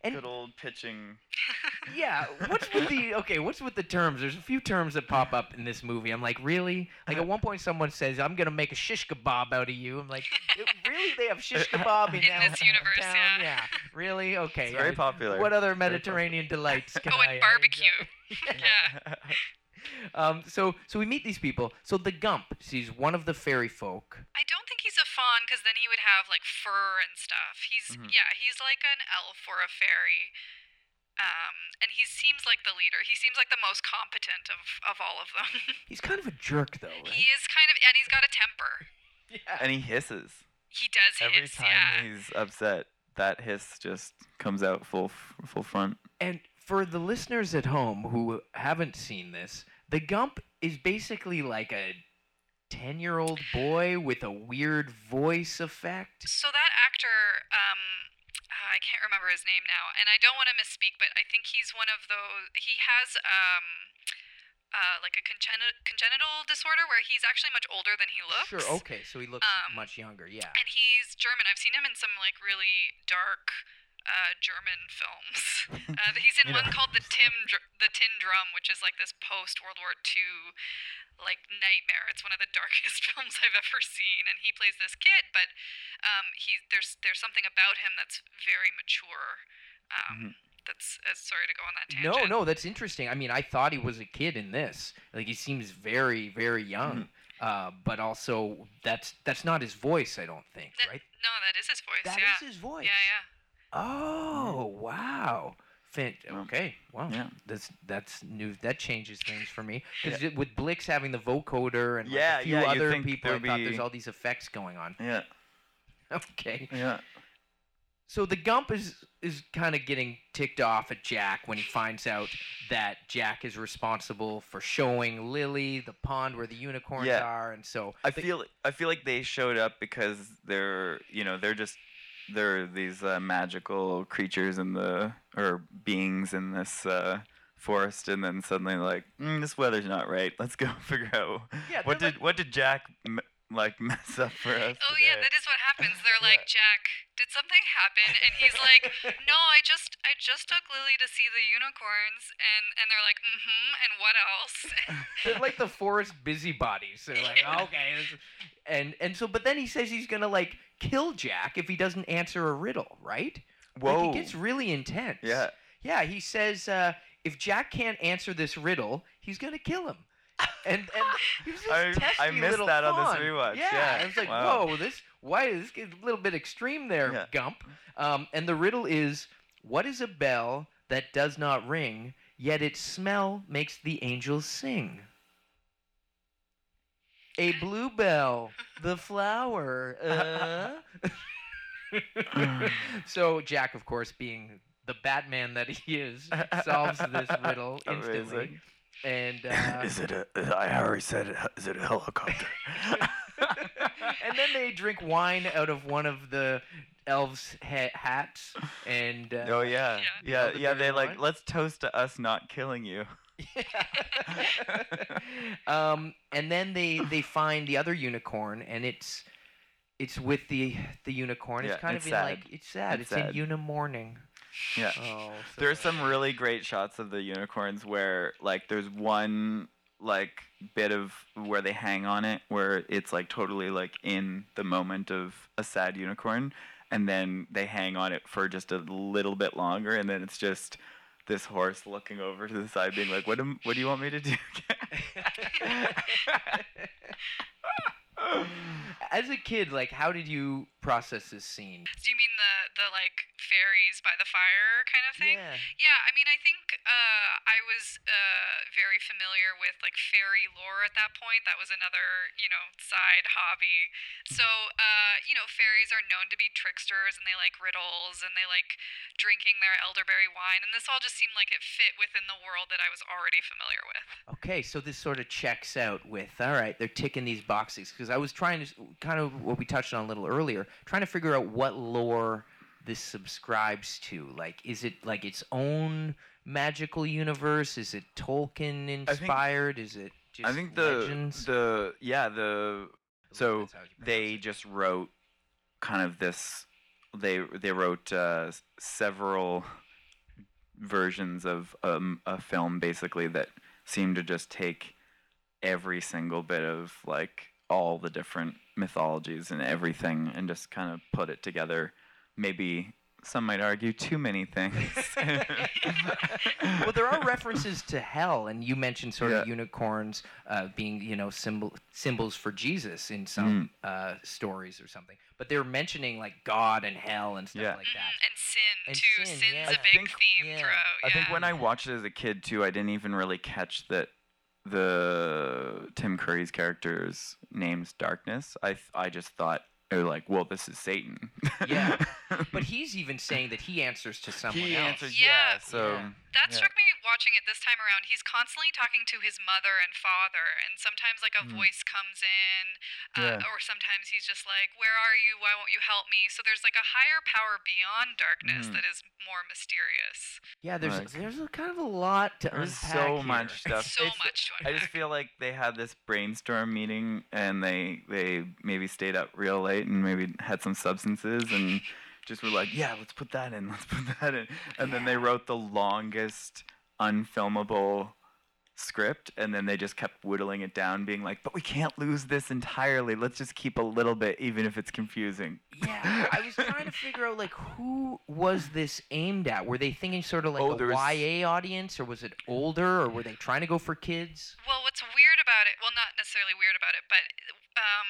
And Good old pitching. yeah, what's with the okay? What's with the terms? There's a few terms that pop up in this movie. I'm like, really? Like at one point, someone says, "I'm gonna make a shish kebab out of you." I'm like, really? They have shish kebab in, In now- this universe, town? yeah. Yeah. Really? Okay. It's very uh, popular. What other Mediterranean delights can Oh, I? and uh, barbecue. enjoy? yeah. Um. So so we meet these people. So the Gump, he's one of the fairy folk. I don't think he's a fawn because then he would have like fur and stuff. He's Mhm. yeah, he's like an elf or a fairy. Um, and he seems like the leader. He seems like the most competent of, of all of them. He's kind of a jerk, though, right? he is kind of, and he's got a temper. yeah. and he hisses He does every hiss, time yeah. he's upset. That hiss just comes out full f- full front. And for the listeners at home who haven't seen this, the Gump is basically like a 10 year old boy with a weird voice effect. So that actor, um, uh, I can't remember his name now, and I don't want to misspeak, but I think he's one of those. He has um, uh, like a congenital congenital disorder where he's actually much older than he looks. Sure, okay, so he looks Um, much younger, yeah. And he's German. I've seen him in some like really dark uh, German films. Uh, he's in one know. called the Tim Dr- the Tin Drum, which is like this post World War II like nightmare. It's one of the darkest films I've ever seen, and he plays this kid, but um, he there's there's something about him that's very mature. Um, That's uh, sorry to go on that No, tangent. no, no, that's interesting. I mean, I thought he was a kid in this. Like he seems very, very young. Uh, but also that's that's not his voice, I don't think, That- right? No, that is his voice. That is yeah. his voice. Yeah, yeah. Oh, wow. Fin- um, okay, wow. Yeah. That's that's new. That changes things for me because with Blix having the vocoder and like, Yeah, a few yeah, other people, I there'd thought there's all these effects going on. Yeah, Okay, yeah. so the Gump is is kind of getting ticked off at Jack when he finds out that Jack is responsible for showing Lily the pond where the unicorns Yeah. are, and so I the- feel I feel like they showed up because they're you know they're just they're these uh, magical creatures in the or beings in this uh, forest, and then suddenly like mm, this weather's not right. Let's go figure out Yeah, what they're did what did Jack m- like mess up for us? Oh yeah, that is what happens. They're like, Jack, did something happen? And he's like, No, I just I just took Lily to see the unicorns and and they're like, Mm-hmm, and what else? They're like the forest busybodies. They're like, Yeah. okay, this- and and so, but then he says he's gonna like kill Jack if he doesn't answer a riddle, right? Whoa. Like, it gets really intense. yeah. Yeah, he says uh, if Jack can't answer this riddle, he's gonna kill him. And and he was this I- I missed that on this rewatch, Yeah, yeah. I was like, Wow. whoa, this why is this a little bit extreme there, Yeah. Gump. Um, and the riddle is, what is a bell that does not ring, yet its smell makes the angels sing? A bluebell, the flower. Uh. so Jack, of course, being the Batman that he is, solves this riddle instantly. Amazing. And uh, it a? I already said it. Is it a helicopter? and then they drink wine out of one of the elves' ha- hats. And uh, oh yeah, Yeah. yeah, yeah. They like wine? let's toast to us not killing you. um, and then they they find the other unicorn, and it's it's with the the unicorn. Yeah, it's kind it's of in like sad. it's sad. It's It's, sad. in unimorning. Yeah. Oh, so There's some really great shots of the unicorns where like there's one like bit of where they hang on it where it's like totally like in the moment of a sad unicorn and then they hang on it for just a little bit longer and then it's just this horse looking over to the side being like what am, what do you want me to do As a kid, like, how did you process this scene? Do you mean the the like fairies by the fire kind of thing? Yeah. Yeah, I mean, I think uh, I was uh, very familiar with like fairy lore at that point. That was another, you know, side hobby. So, uh, you know, fairies are known to be tricksters and they like riddles and they like drinking their elderberry wine. And this all just seemed like it fit within the world that I was already familiar with. Okay, so this sort of checks out with all right, they're ticking these boxes because I was trying to kind of what we touched on a little earlier, trying to figure out what lore this subscribes to. Like, is it like its own magical universe? Is it Tolkien inspired? is it just I think the legends? the yeah the so That's how you pronounce they it. just wrote kind of this they they wrote uh, several versions of um, a film basically that seem to just take every single bit of like all the different mythologies and everything and just kind of put it together maybe some might argue too many things well, there are references to hell, and you mentioned sort of unicorns uh, being, you know, symbol symbols for Jesus in some Mm. uh, stories or something. But they're mentioning like God and hell and stuff Yeah. like that. Mhm, And sin And too. sin, Sin's yeah. a I big think- theme yeah. throughout. I think yeah. when I watched it as a kid too, I didn't even really catch that the Tim Curry's character's name's Darkness. I th- I just thought they were like, well, this is Satan. Yeah. But he's even saying that he answers to someone he else. answers Yeah. yeah. So Yeah. That yeah. struck me watching it this time around. He's constantly talking to his mother and father, and sometimes like a Mm. voice comes in, uh, Yeah. or sometimes he's just like, "Where are you? Why won't you help me?" So there's like a higher power beyond darkness Mhm. that is more mysterious. Yeah, there's Like- there's a kind of a lot to There's unpack so here. much stuff. so It's- much to I just feel like they had this brainstorm meeting and they they maybe stayed up real late and maybe had some substances and just were like, yeah, let's put that in, let's put that in, and then they wrote the longest unfilmable script and then they just kept whittling it down being like but we can't lose this entirely let's just keep a little bit even if it's confusing Yeah, I was trying to figure out like who was this aimed at? Were they thinking sort of like Oh, a was- YA audience, or was it older, or were they trying to go for kids? Well, what's weird about it, well, not necessarily weird about it, but um,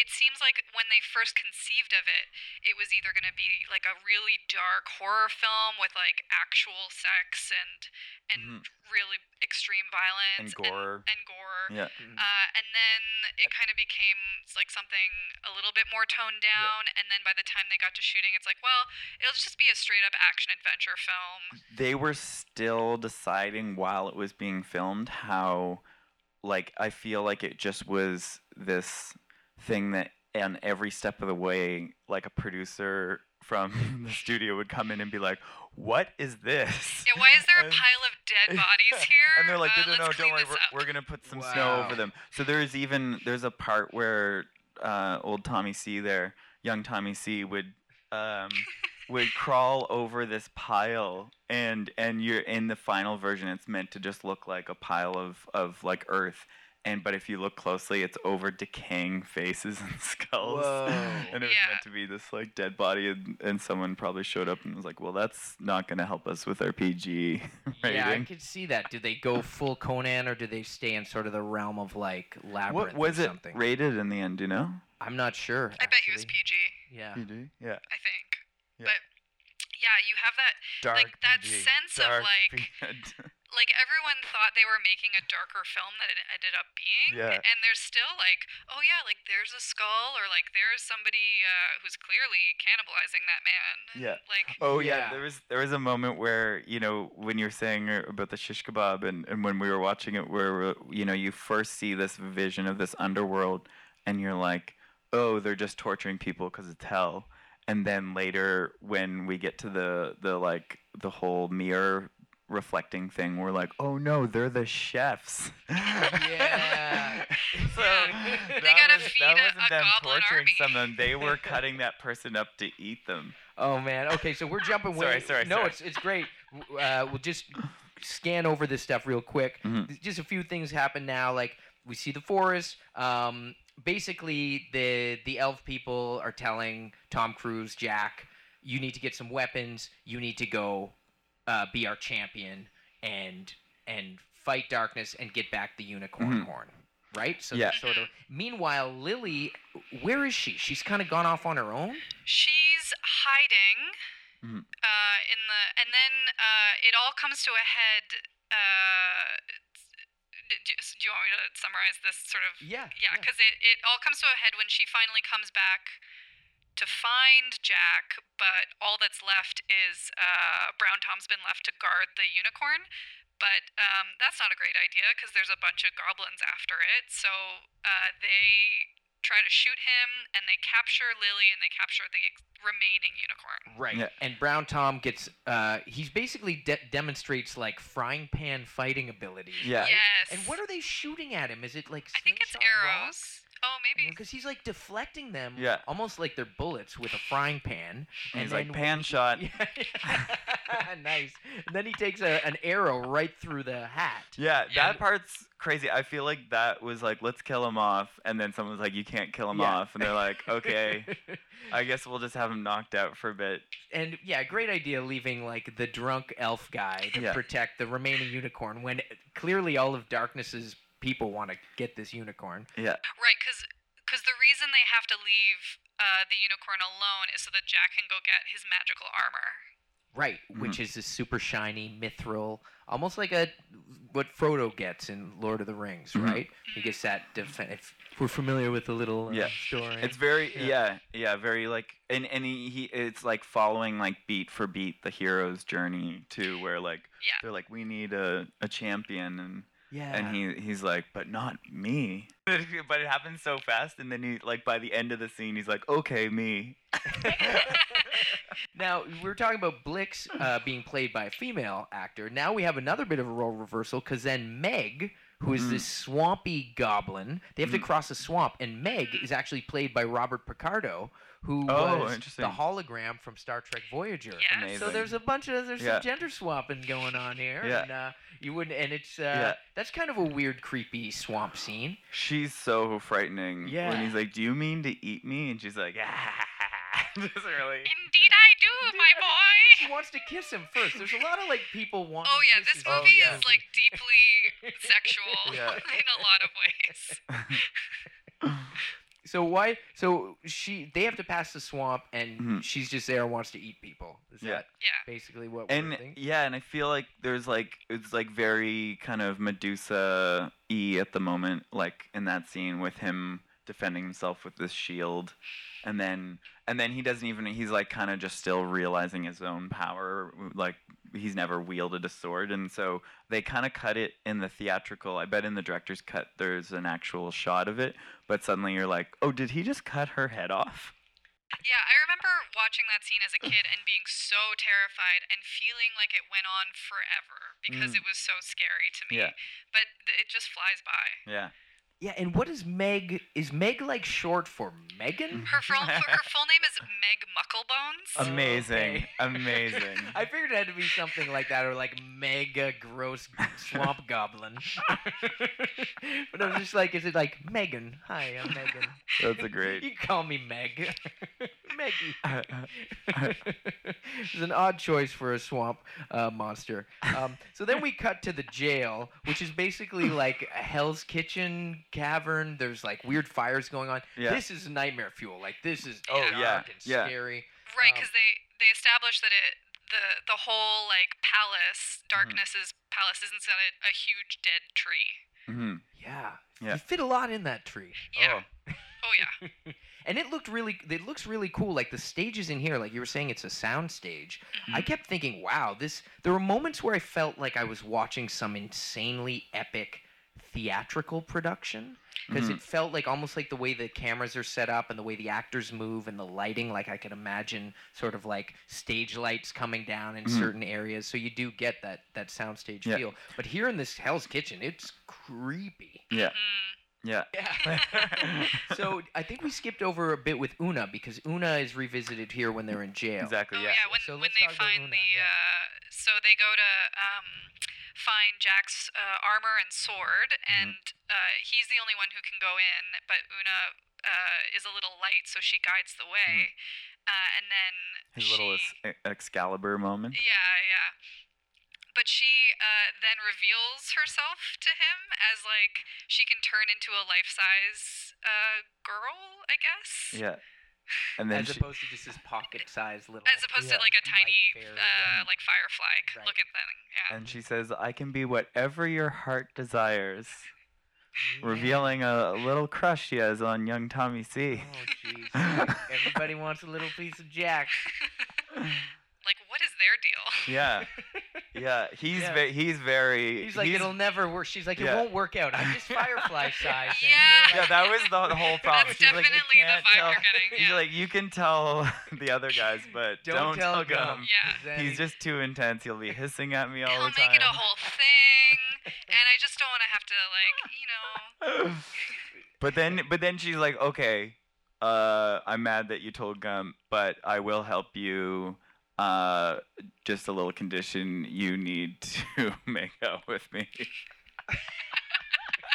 it seems like when they first conceived of it, it was either going to be like a really dark horror film with like actual sex and and really extreme violence and gore. and, gore. yeah Uh, and then it kind of became like something a little bit more toned down. And then by the time they got to shooting, it's like, well, it'll just be a straight up action adventure film. they were still deciding while it was being filmed how like i feel like it just was this thing that and every step of the way like a producer from the studio would come in and be like what is this Yeah, why is there a pile of dead bodies here? and they're like Uh, no no no don't worry we're, we're gonna put some Wow. snow over them so there's even there's a part where uh, old tommy c there young tommy c would um, would crawl over this pile and and you're in the final version it's meant to just look like a pile of of like earth and but if you look closely it's over decaying faces and skulls Whoa. and it was Yeah. meant to be this like dead body and, and someone probably showed up and was like well that's not going to help us with our pg rating Yeah, I could see that. Do they go full Conan, or do they stay in sort of the realm of like labyrinth what was or it rated in the end do you know I'm not sure. I bet you it was. PG, Yeah. PG? Yeah. I think. Yeah. But yeah, you have that Dark Like, that PG. sense of, like, PG. Like everyone thought they were making a darker film than it ended up being. Yeah. And there's still like, oh yeah, like there's a skull or like there's somebody uh, who's clearly cannibalizing that man. Yeah. Like Oh yeah. Yeah. there was there was a moment where you know when you're saying uh, about the shish kebab and, and when we were watching it where uh, you know you first see this vision of this underworld and you're like oh they're just torturing people because it's hell and then later when we get to the the like the whole mirror reflecting thing we're like oh no they're the chefs Yeah. so Yeah. They that gotta was, feed that a- wasn't a them goblin torturing army. someone they were cutting that person up to eat them Oh man. Okay, so we're jumping way. Sorry, sorry, No, sorry. it's it's great. Uh, we'll just scan over this stuff real quick. Mhm. Just a few things happen now. Like we see the forest. Um, basically, the the elf people are telling Tom Cruise, Jack, you need to get some weapons. You need to go uh, be our champion and and fight darkness and get back the unicorn Mhm. horn. Right. So Yeah. that's sort of. Meanwhile, Lily, where is she? She's kind of gone off on her own. she's hiding Mhm. uh, in the, and then uh, it all comes to a head. Uh, do, do you want me to summarize this sort of? Yeah. Yeah, because it, it all comes to a head when she finally comes back to find Jack, but all that's left is uh, Brown Tom's been left to guard the unicorn. But um, that's not a great idea because there's a bunch of goblins after it. So uh, they try to shoot him and they capture Lily and they capture the remaining unicorn. Right. Yeah. And Brown Tom gets uh he's basically de- demonstrates like frying pan fighting abilities. Yeah. Yes. And what are they shooting at him? Is it like I think it's arrows. Oh, maybe. Because he's like deflecting them Yeah. almost like they're bullets with a frying pan. And he's then like, when "Pan he- shot." nice. And then he takes a, an arrow right through the hat. Yeah, Yeah. that part's crazy. I feel like that was like, let's kill him off, and then someone's like, you can't kill him Yeah. off, and they're like, okay, I guess we'll just have him knocked out for a bit. and yeah, great idea leaving like the drunk elf guy to Yeah. protect the remaining unicorn when clearly all of Darkness's people want to get this unicorn. Yeah, Right, because because the reason they have to leave uh, the unicorn alone is so that Jack can go get his magical armor. Right, which is a super shiny mithril, almost like a what Frodo gets in Lord of the Rings, Mhm. right? He gets that. Def- if we're familiar with the little uh, Yeah. story, it's very Yeah. yeah. yeah, very like, and and he, he it's like following like beat for beat the hero's journey too, where like Yeah. they're like, we need a a champion, and yeah, and he he's like, but not me. but it happens so fast, and then he like by the end of the scene, he's like, okay, me. Now we were talking about Blix uh, being played by a female actor. Now we have another bit of a role reversal because then Meg, who is Mhm. this swampy goblin, they have to Mhm. cross a swamp, and Meg is actually played by Robert Picardo, who Oh, was the hologram from Star Trek Voyager. Yes. Amazing. So there's a bunch of there's Yeah. some gender swapping going on here, Yeah. and uh, you wouldn't, and it's uh, Yeah. that's kind of a weird, creepy swamp scene. She's so frightening. Yeah. When he's like, "Do you mean to eat me?" and she's like, "Ah." Really. Indeed, I do, my boy. She wants to kiss him first. There's a lot of like people wanting. Oh yeah, this kisses. Oh, movie yeah. is like deeply sexual Yeah. in a lot of ways. So why? So she they have to pass the swamp, and Mhm. she's just there and wants to eat people. Is Yeah. that Yeah. basically what we're and thinking? yeah, and I feel like there's like it's like very kind of Medusa e at the moment, like in that scene with him defending himself with this shield, and then and then he doesn't even he's like kind of just still realizing his own power, like he's never wielded a sword, and so they kind of cut it in the theatrical. I bet in the director's cut there's an actual shot of it, but suddenly you're like, oh, did he just cut her head off? Yeah, I remember watching that scene as a kid and being so terrified and feeling like it went on forever because Mm. it was so scary to me. Yeah. But it just flies by. Yeah. Yeah, and what is Meg? Is Meg like short for Megan? Her full her full name is Meg Mucklebones. Amazing, amazing. I figured it had to be something like that, or like mega gross swamp goblin. but I was just like, is it like Megan? Hi, I'm Megan. That's a great. You call me Meg. Meggy. it's an odd choice for a swamp uh, monster. Um, so then we cut to the jail, which is basically like a Hell's Kitchen cavern. There's like weird fires going on. Yeah. This is nightmare fuel. Like this is Oh, dark yeah, and yeah. scary. Right, Um, because they they established that it the the whole like palace, darkness's palace, isn't that a, a huge dead tree? hmm Yeah. Yeah. You fit a lot in that tree. Yeah. Oh, yeah. And it looked really it looks really cool. Like the stages in here, like you were saying it's a sound stage. Mm-hmm. I kept thinking, wow, this there were moments where I felt like I was watching some insanely epic theatrical production because Mhm. it felt like almost like the way the cameras are set up and the way the actors move and the lighting like I could imagine sort of like stage lights coming down in Mhm. certain areas so you do get that that soundstage Yeah. feel but here in this Hell's Kitchen it's creepy Yeah. Mm. Yeah. yeah so I think we skipped over a bit with Oona because Oona is revisited here when they're in jail Exactly. Oh Yeah. yeah, when So when they talk find Oona, the yeah. uh, so they go to um, find Jack's uh, armor and sword, Mm-hmm. and uh, he's the only one who can go in, but Oona uh, is a little light, so she guides the way, uh, and then His she, little Ex- Excalibur moment. yeah yeah. But she uh, then reveals herself to him as like she can turn into a life size uh, girl, I guess. Yeah. And then as she, opposed to just this pocket-sized little As opposed yeah, to like a tiny, uh, like firefly Right. looking thing. Yeah. and she says, "I can be whatever your heart desires," Yeah. revealing a, a little crush she has on young Tommy C. Oh jeez. Everybody wants a little piece of Jack. Like, what is their deal? Yeah. Yeah. He's Yeah. ve- he's very. He's like, it'll never work. She's like, it Yeah. won't work out. I'm just firefly size. Yeah. you're Yeah, that was the, the whole problem. That's She's like, you definitely the can't vibe tell. you're getting, He's yeah. like, you can tell the other guys, but Don't, don't, tell Gum. Gum. Yeah. 'cause He's just too intense. He'll be hissing at me all He'll the time. make it a whole thing, and I just don't want to have to like, you know. but then, but then she's like, okay, uh, I'm mad that you told Gum, but I will help you. Uh, just a little condition: you need to make out with me.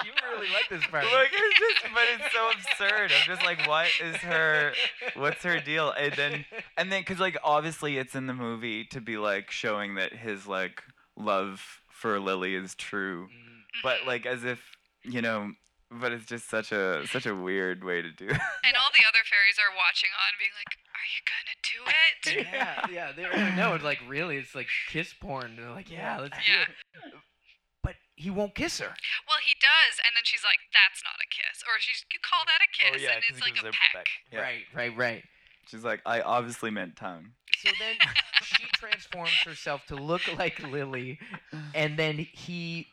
You really like this part. like it's just, but it's so absurd. I'm just like, what is her? What's her deal? And then, and then, cause like obviously it's in the movie to be like showing that his like love for Lily is true, Mm, but like as if you know. But it's just such a such a weird way to do. it. And all the other fairies are watching on, being like, "Are you gonna do it?" yeah, yeah. They're, no, it's like really, it's like kiss porn. They're like, yeah, let's do it. But he won't kiss her. Well, he does, and then she's like, "That's not a kiss," or she's, "You call that a oh, kiss?" and 'cause it's like a her peck. Yeah. Right, right, right. She's like, I obviously meant tongue. So then she transforms herself to look like Lily, and then he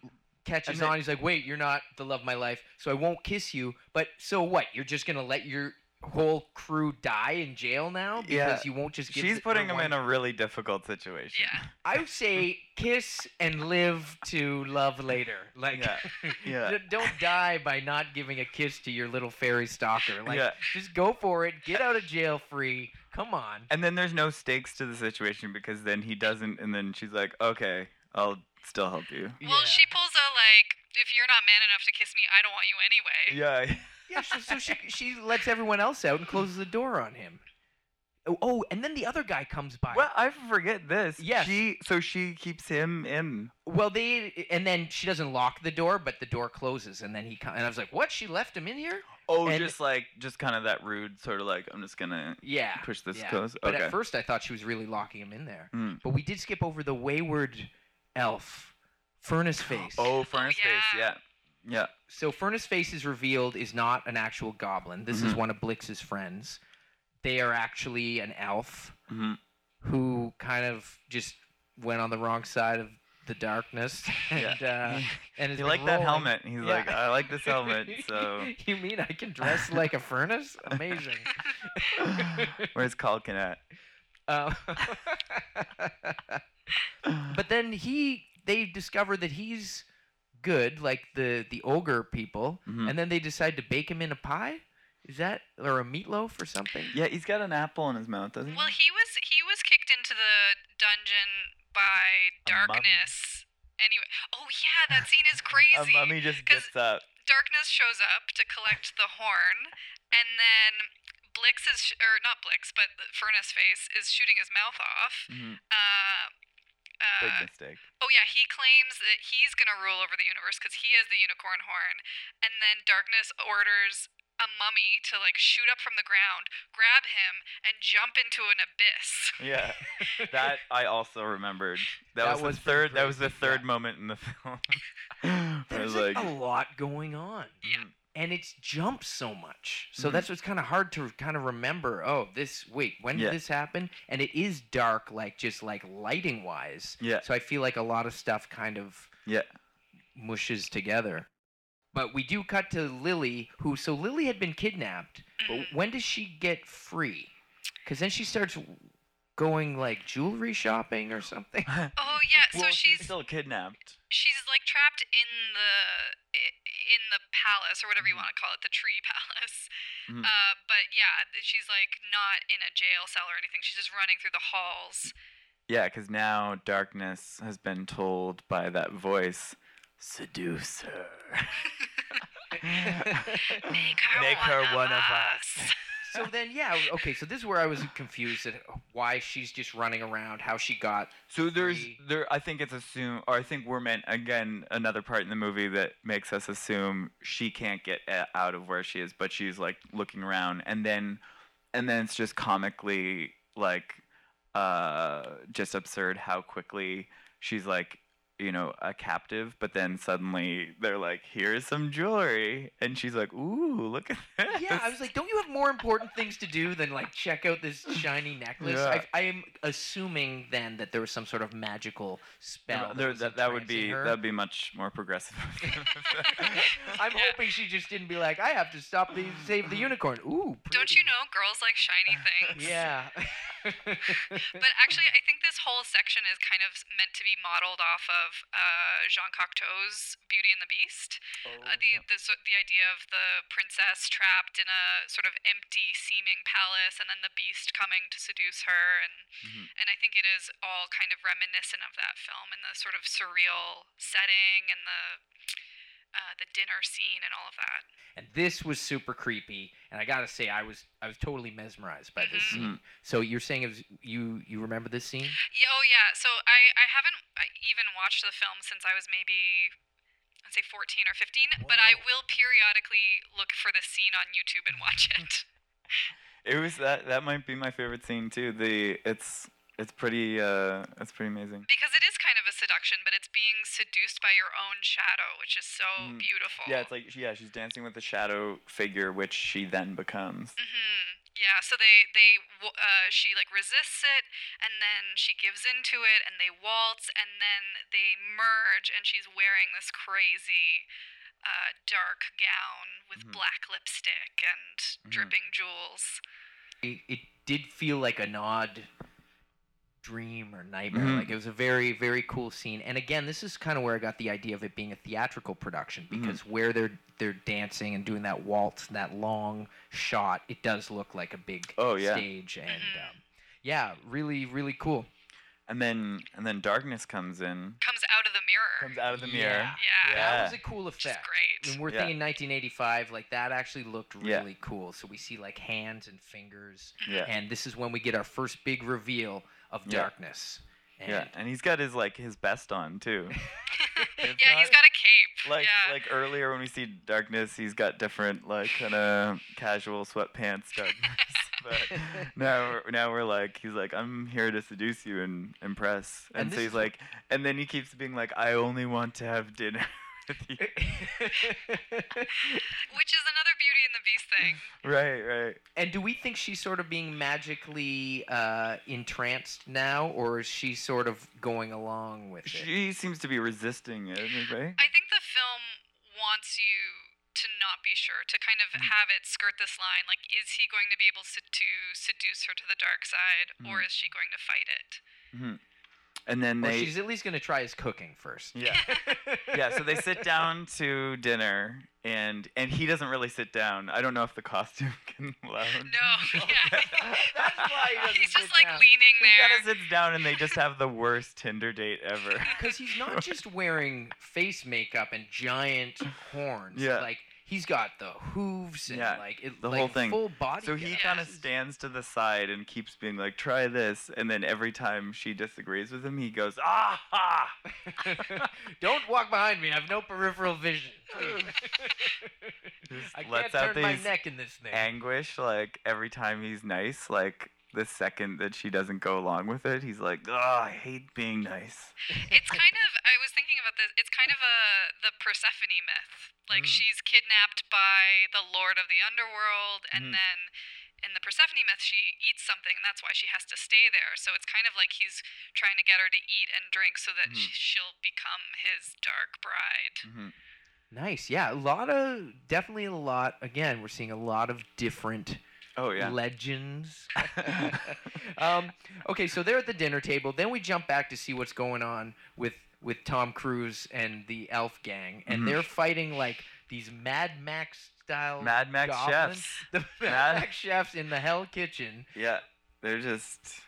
catches And then- on. He's like, "Wait, you're not the love of my life, so I won't kiss you." But so what? You're just gonna let your whole crew die in jail now because Yeah. you won't just give. She's the- putting her him in a really difficult situation. Yeah. I would say kiss and live to love later. Like, Yeah, yeah. don't die by not giving a kiss to your little fairy stalker. Like, Yeah. just go for it. Get out of jail free. Come on. And then there's no stakes to the situation because then he doesn't, and then she's like, okay, I'll still help you. Well, Yeah. she pulls a like, "If you're not man enough to kiss me, I don't want you anyway." Yeah. Yeah, so, so she she lets everyone else out and closes the door on him. Oh, oh, and then the other guy comes by. Well, I forget this. Yes. She so she keeps him in. Well, they and then she doesn't lock the door, but the door closes, and then he co- and I was like, "What? She left him in here?" Oh, And- just like just kind of that rude sort of like I'm just gonna Yeah. push this yeah. close. But okay. at first, I thought she was really locking him in there. Mm. But we did skip over the wayward elf, Furnace Face. Oh, furnace face. yeah. Yeah. Yeah. So Furnace Face is revealed is not an actual goblin. This is Mhm. one of Blix's friends. They are actually an elf hmm who kind of just went on the wrong side of the darkness and uh, and He liked that helmet. He's Yeah. like, I like this helmet. So you mean I can dress like a furnace? Amazing. where's Calkin at? Uh, but then he they discover that he's good, like the the ogre people, Mhm. and then they decide to bake him in a pie. Is that or a meatloaf or something? Yeah, he's got an apple in his mouth, doesn't he? Well, he was he was kicked into the dungeon by darkness. Anyway, oh yeah, that scene is crazy. A mummy just 'cause gets up. Darkness shows up to collect the horn, and then Blix is, sh- or not Blix, but the Furnace Face is shooting his mouth off. Mhm. Uh, Big uh, mistake. oh yeah, he claims that he's gonna rule over the universe because he has the unicorn horn, and then Darkness orders a mummy to like shoot up from the ground, grab him, and jump into an abyss. Yeah, that I also remembered. That, That was, was the pretty third. That was the third yeah. moment in the film. There's like, like a lot going on. Yeah. And it's jumped so much. So Mhm. that's what's kind of hard to kind of remember. Oh, this, wait, when Yeah. did this happen? And it is dark, like just like lighting wise. yeah, So I feel like a lot of stuff kind of yeah, mushes together. But we do cut to Lily, who, so Lily had been kidnapped. But Mhm. when does she get free? Because then she starts going like jewelry shopping or something. Oh yeah, so well, she's still kidnapped. She's like trapped in the in the palace or whatever you Mhm. want to call it, the tree palace. Mhm. Uh, but yeah, she's like not in a jail cell or anything. She's just running through the halls. Yeah, because now darkness has been told by that voice, seduce her. Make her, Make one, her of one of us. So then, yeah, okay. So this is where I was confused at why she's just running around, how she got. So there's there. I think it's assumed, or I think we're meant again another part in the movie that makes us assume she can't get out of where she is, but she's like looking around, and then, and then it's just comically like, uh, just absurd how quickly she's like, you know, a captive, but then suddenly they're like, here's some jewelry, and she's like, ooh, look at this. Yeah, I was like, don't you have more important things to do than like check out this shiny necklace? Yeah. I, I am assuming then that there was some sort of magical spell. that There- was that, that would be her. that would be much more progressive. I'm hoping she just didn't be like, I have to stop the save the unicorn. Ooh, Don't you know girls like shiny things? Yeah. But actually, I think this whole section is kind of meant to be modeled off of uh, Jean Cocteau's Beauty and the Beast. Oh, uh, the, the so- the idea of the princess trapped in a sort of empty seeming palace, and then the beast coming to seduce her, and Mhm. and I think it is all kind of reminiscent of that film and the sort of surreal setting and the uh, the dinner scene and all of that. and this was super creepy. And I gotta say, I was I was totally mesmerized by this Mhm. scene. So you're saying it was, you you remember this scene? Yeah, oh yeah. So I I haven't even watched the film since I was maybe I'd say 14 or 15, but I will periodically look for this scene on YouTube and watch it. It was that that might be my favorite scene too. The it's it's pretty uh it's pretty amazing. Because it is kind of a seduction, but it's being seduced by your own shadow, which is so Mm. beautiful. Yeah, it's like yeah, she's dancing with the shadow figure, which she then becomes. hmm Yeah, so they they uh, she like resists it, and then she gives into it, and they waltz, and then they merge, and she's wearing this crazy uh, dark gown with Mhm. black lipstick and Mhm. dripping jewels. it, it did feel like a odd dream or nightmare. Mhm. Like it was a very, very cool scene. And again, this is kind of where I got the idea of it being a theatrical production Mhm. because where they're they're dancing and doing that waltz, that long shot, it does look like a big Oh, yeah. stage. And Mhm. um, yeah, really, really cool. And then and then darkness comes in, Comes out of the mirror. comes out of the Yeah. mirror. yeah, Yeah. That was a cool which is effect. great. And we're Yeah. thinking 1985, like that actually looked Yeah. really cool. So we see like hands and fingers, Yeah. and this is when we get our first big reveal of Yeah. darkness. And Yeah, and he's got his like his best on too. It's yeah, he's got a cape. Like yeah. like earlier when we see darkness, he's got different like kind of casual sweatpants darkness. but now we're, now we're like he's like I'm here to seduce you and impress, And and, so he's like, and then he keeps being like I only want to have dinner with you. Which is another Beauty and the Beast thing. right, right. and do we think she's sort of being magically uh, entranced now, or is she sort of going along with it? She seems to be resisting it, right? I think the film wants you to not be sure, to kind of Mm. have it skirt this line. Like, is he going to be able to, to seduce her to the dark side, or Mm. is she going to fight it? And then Well, they she's at least going to try his cooking first. yeah. yeah, so they sit down to dinner, and and he doesn't really sit down. I don't know if the costume can allow him. No, yeah. That's why he doesn't He's sit just like down. leaning He kind of sits down, and they just have the worst Tinder date ever. Because he's not just wearing face makeup and giant horns. Yeah. Like he's got the hooves and Yeah, like it, the like whole thing. full body. So he kind of stands to the side and keeps being like, "Try this," and then every time she disagrees with him, he goes, "Ah ha!" Don't walk behind me. I have no peripheral vision. Just I can't lets out turn my these neck in this thing. anguish like every time he's nice. Like the second that she doesn't go along with it, he's like, "Oh, I hate being nice." It's kind of I was thinking about this. It's kind of a the Persephone myth. Like Mm. she's kidnapped by the lord of the underworld and Mhm. then in the Persephone myth she eats something and that's why she has to stay there. So it's kind of like he's trying to get her to eat and drink so that sh she'll become his dark bride. hmm Nice. Yeah, a lot of definitely a lot. Again, we're seeing a lot of different Oh yeah. legends. um, okay, so they're at the dinner table. Then we jump back to see what's going on with with Tom Cruise and the Elf gang, and Mhm. they're fighting like these Mad Max style Mad Max goblins. chefs. The Mad Mad- Max chefs in the Hell Kitchen. Yeah, they're just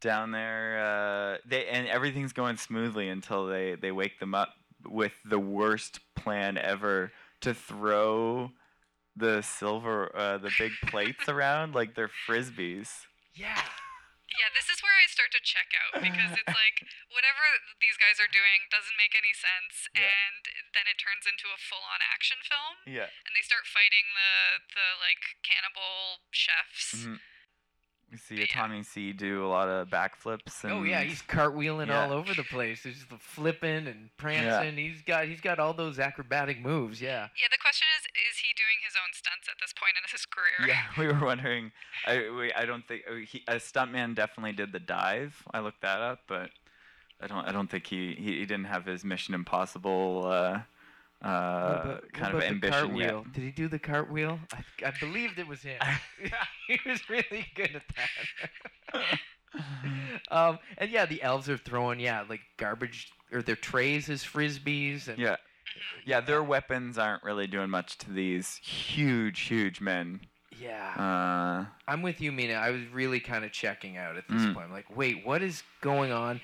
down there. Uh, they and everything's going smoothly until they they wake them up with the worst plan ever to throw the silver, uh, the big plates around like they're frisbees. Yeah. Yeah, this is where I start to check out because it's like whatever these guys are doing doesn't make any sense, Yeah. and then it turns into a full-on action film, Yeah. and they start fighting the the like cannibal chefs. Mhm. We see a yeah. Tommy C do a lot of backflips. And Oh yeah, he's cartwheeling Yeah. all over the place. He's the flipping and prancing. He's got he's got all those acrobatic moves. Yeah. Yeah, the question is, is he doing his own stunts at this point in his career? Yeah, we were wondering. I we, I don't think uh, he, a stuntman definitely did the dive. I looked that up, but I don't I don't think he he, he didn't have his Mission Impossible uh, What uh, kind of ambition yet. Did he do the cartwheel? I, I believed it was him. he was really good at that. um, and yeah, the elves are throwing yeah like garbage or their trays as frisbees and Yeah, yeah. Their weapons aren't really doing much to these huge, huge men. yeah. Uh, I'm with you, Mina. I was really kind of checking out at this Mm. point. I'm like, wait, what is going on?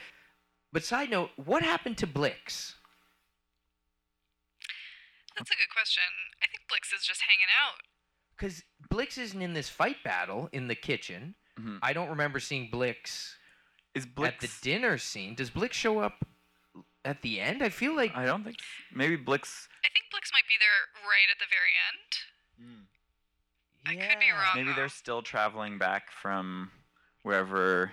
But side note, what happened to Blix? That's a good question. I think Blix is just hanging out. Because Blix isn't in this fight battle in the kitchen. mhm. I don't remember seeing Blix, Is Blix at the dinner scene. Does Blix show up at the end? I feel like I don't think. Maybe Blix. I think Blix might be there right at the very end. I could be wrong. Maybe they're still traveling back from wherever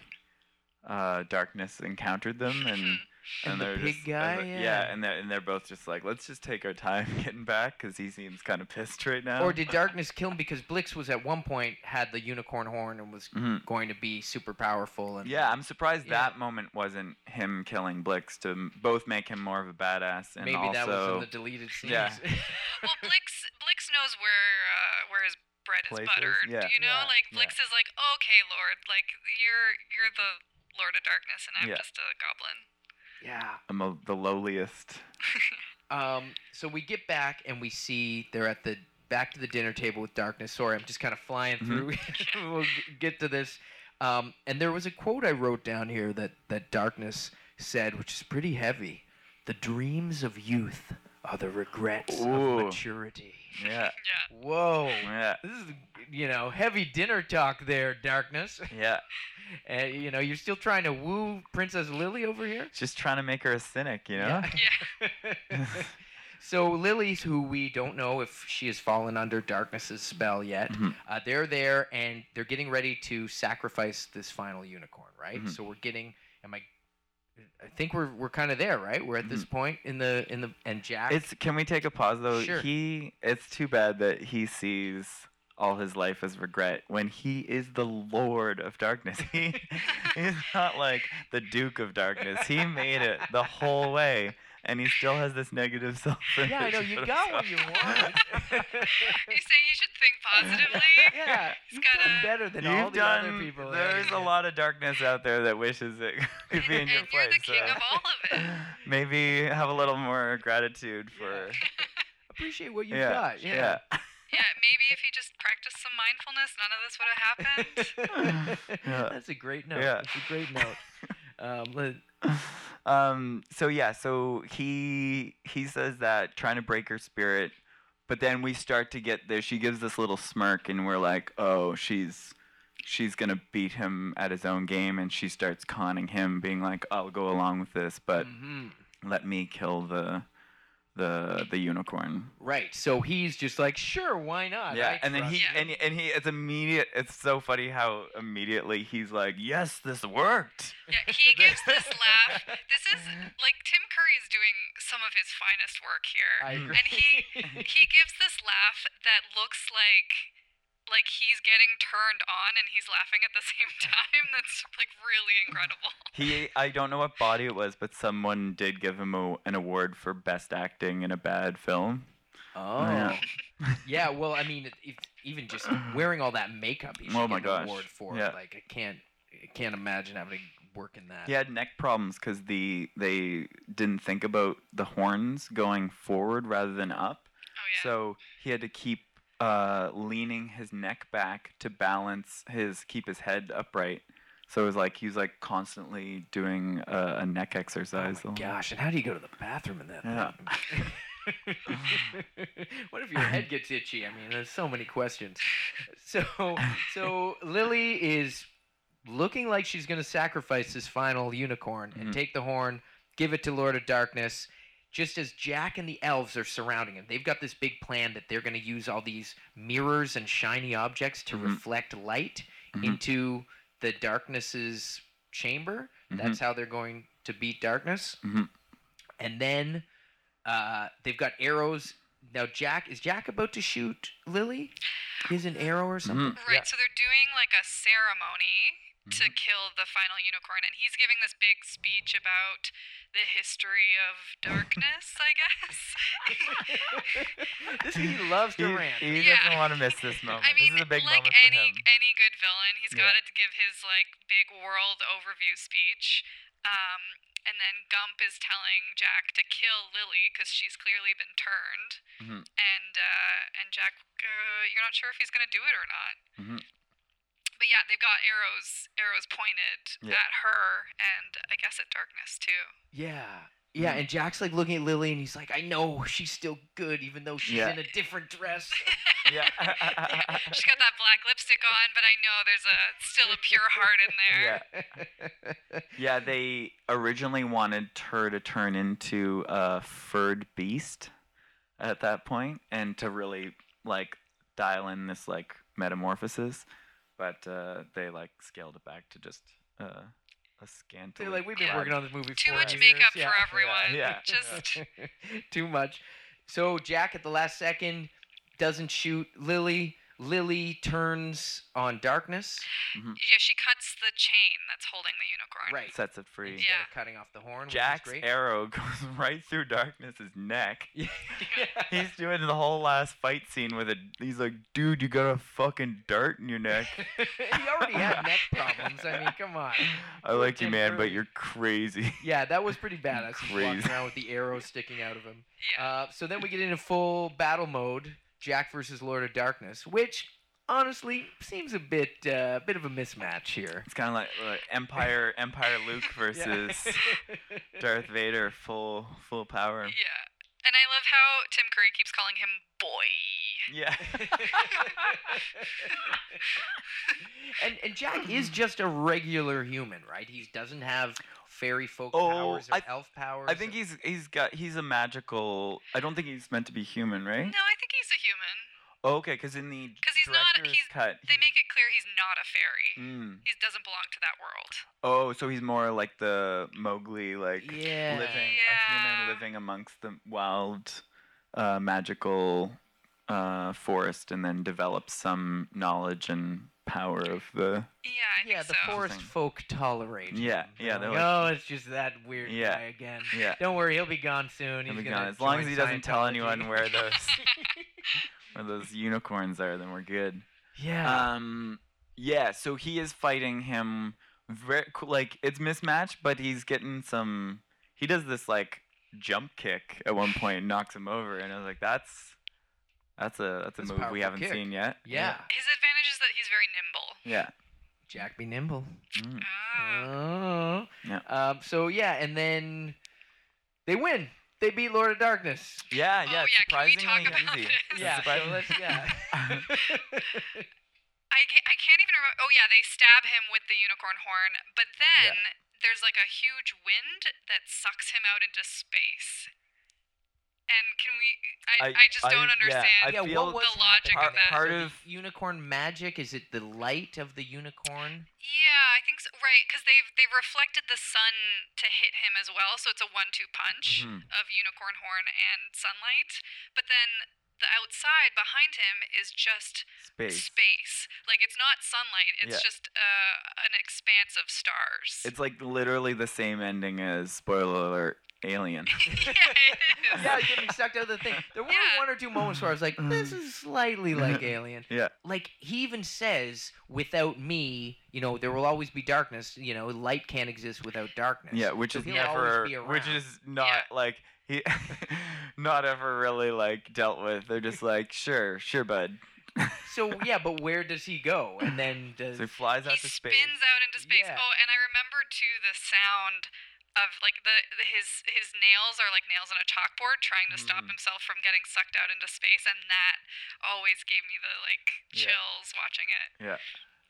uh, darkness encountered them, and And the they're pig just, guy, and the- yeah. and they're and they're both just like, let's just take our time getting back because he seems kind of pissed right now. Or did Darkness kill him because Blix was at one point had the unicorn horn and was Mhm. going to be super powerful and Yeah, I'm surprised Yeah. that moment wasn't him killing Blix to both make him more of a badass and maybe also that was in the deleted scenes. Yeah. well, Blix Blix knows where uh, where his bread is is, buttered. yeah. You know, Yeah. like Yeah. Blix is like, okay, Lord, like you're you're the Lord of Darkness, and I'm Yeah. just a goblin. Yeah. I'm a, the lowliest. Um, so we get back and we see they're at the back to the dinner table with darkness. Sorry, I'm just kind of flying Mhm. through. we'll get to this. Um, and there was a quote I wrote down here that that darkness said, which is pretty heavy. The dreams of youth are the regrets Ooh. of maturity. Yeah, Yeah. Whoa. yeah, This is, you know, heavy dinner talk there, darkness. yeah. And you know, you're still trying to woo Princess Lily over here. Just trying to make her a cynic, you know. Yeah. so Lily's, who we don't know if she has fallen under darkness's spell yet, Mhm. uh, they're there and they're getting ready to sacrifice this final unicorn, right? Mhm. So we're getting. Am I? I think we're we're kind of there, right? We're at this mm-hmm. point in the in the and Jack. It's. Can we take a pause though? Sure. He. It's too bad that he sees all his life as regret when he is the Lord of Darkness. He he's not like the Duke of Darkness. He made it the whole way, and he still has this negative self-image. yeah, I know you got what you want. you say you should think positively. yeah, He's you've done gotta- better than You've all the done. other people. there's a lot of darkness out there that wishes it could be in and your you're place. the king so of all of it. Maybe have a little more gratitude for. Appreciate what you've yeah, got. yeah. Yeah. Yeah, maybe if you just practiced some mindfulness, none of this would have happened. Yeah. That's a great note. Yeah. That's a great note. Um, let- um so yeah so he he says that trying to break her spirit but then we start to get there. She gives this little smirk, and we're like, oh, she's she's gonna beat him at his own game, and she starts conning him, being like, I'll go along with this, but Mhm. let me kill the the the unicorn. Right. So he's just like, sure, why not? yeah, I and then he you." Yeah. and and he it's immediate. It's so funny how immediately he's like, yes, this worked. Yeah, he gives this laugh. This is like Tim Curry is doing some of his finest work here. I agree. And he he gives this laugh that looks like like he's getting turned on and he's laughing at the same time. That's like really incredible. He, I don't know what body it was, but someone did give him a, an award for best acting in a bad film. Oh. Yeah. yeah. Well, I mean, if, even just wearing all that makeup, he oh should Oh my get an award for. yeah. it. Like, I can't, I can't imagine having to work in that. He had neck problems because the they didn't think about the horns going forward rather than up. Oh yeah. So he had to keep uh, leaning his neck back to balance his keep his head upright. So it was like he was like constantly doing a, a neck Oh exercise. my gosh! And how do you go to the bathroom in that? Yeah. what if your head gets itchy? I mean, there's so many questions. So, so Lily is looking like she's going to sacrifice this final unicorn and Mhm. take the horn, give it to Lord of Darkness. Just as Jack and the elves are surrounding him, they've got this big plan that they're going to use all these mirrors and shiny objects to Mhm. reflect light Mhm. into the darkness's chamber. That's how they're going to beat darkness. Mhm. And then uh, they've got arrows. Now Jack is Jack about to shoot Lily? Is an arrow or something? Mhm. Right, so they're doing like a ceremony to Mm-hmm. kill the final unicorn, and he's giving this big speech about the history of darkness, I guess. this he loves He, to rant. he Yeah. doesn't want to miss this moment. I mean, this is a big like moment for any him. any good villain, he's Yeah. got to give his like big world overview speech. Um, and then Gump is telling Jack to kill Lily because she's clearly been turned, Mhm. and uh, and Jack, uh, you're not sure if he's gonna do it or not. Mhm. But yeah, they've got arrows arrows pointed Yeah. at her, and I guess at Darkness too. Yeah. Yeah, and Jack's like looking at Lily and he's like, I know she's still good even though she's Yeah. in a different dress. Yeah. Yeah, she's got that black lipstick on, but I know there's a still a pure heart in there. Yeah. Yeah, they originally wanted her to turn into a furred beast at that point and to really like dial in this like metamorphosis, but uh, they like scaled it back to just uh, a scantily. They're like, we've been Yeah. working on this movie Too for much years." makeup Yeah. for everyone. yeah. Just Too much. So Jack at the last second doesn't shoot Lily. Lily turns on darkness. yeah, she cuts the chain that's holding the unicorn. Right. sets it free. Instead Yeah. of cutting off the horn. which is Jack's great. arrow goes right through Darkness's neck. Yeah. He's doing the whole last fight scene with it. He's like, dude, you got a fucking dart in your neck. he already had neck problems. I mean, come on. I like you, Tim man, but you're crazy. Yeah, that was pretty badass. He's walking Crazy. around with the arrow sticking out of him. Yeah. Uh, so then we get into full battle mode, Jack versus Lord of Darkness, which honestly seems a bit, uh, bit of a mismatch here. It's kind of like, like Empire, Empire Luke versus Darth Vader, full, full power. yeah. And I love how Tim Curry keeps calling him boy. Yeah. and and Jack is just a regular human, right? He doesn't have fairy folk Oh, powers or I- elf powers. I think he's he's got he's a magical. I don't think he's meant to be human, right? No, I think he's a human. Oh, okay, because in the because he's not- he's- cut, They he's- make it clear he's not a fairy. Mm. He doesn't belong to that world. Oh, so he's more like the Mowgli, like Yeah. living a human living amongst the wild, uh, magical uh, forest, and then develops some knowledge and power of the. Yeah, I Yeah, think the so. forest folk tolerate. Yeah, him. yeah, They're they're like, like- oh, it's just that weird Yeah, guy again. Yeah. Don't worry, he'll be gone soon. He'll He's be gonna gone. As long as he doesn't tell anyone where those where those unicorns are, then we're good. yeah. Um, yeah. So he is fighting him. Very cool. Like it's mismatched, but he's getting some. He does this like jump kick at one point, and knocks him over, and I was like, that's that's a that's a That's a move we powerful haven't kick. seen yet. yeah. His advantage is that he's very nimble. Yeah. Jack be nimble. Mm. Oh. Yeah. Um, so yeah, and then they win. they beat Lord of Darkness. Yeah, Oh, yeah, it's yeah, can we surprisingly talk about easy. this? It's Yeah, so surprisingly let's- yeah. I can't, I can't even remember. Oh yeah, they stab him with the unicorn horn, but then there's like a huge wind that sucks him out into space. And can we? I, I, I- just I- don't yeah, understand. I yeah, what was the logic happening of there? that. Part So of- unicorn magic. Is it the light of the unicorn? Yeah, I think so. Right, because they've they reflected the sun to hit him as well, so it's a one-two punch Mhm. of unicorn horn and sunlight. But then the outside behind him is just Space. space. Like it's not sunlight; it's Yeah. just uh, an expanse of stars. It's like literally the same ending as spoiler alert, Alien. yeah, it is. yeah, getting sucked out of the thing. There were Yeah. one or two moments where I was like, "This is slightly like Alien." yeah. Like he even says, "Without me, you know, there will always be darkness. You know, light can't exist without darkness." Yeah, which So is never, which is not like he, not ever really like dealt with. They're just like, sure, sure, bud. So yeah, but where does he go? And then does so he flies out he to space. spins out into space. Yeah. Oh, and I remember too the sound of like the, the his his nails are like nails on a chalkboard trying to stop Mhm. himself from getting sucked out into space, and that always gave me the like Yeah. chills watching it. Yeah.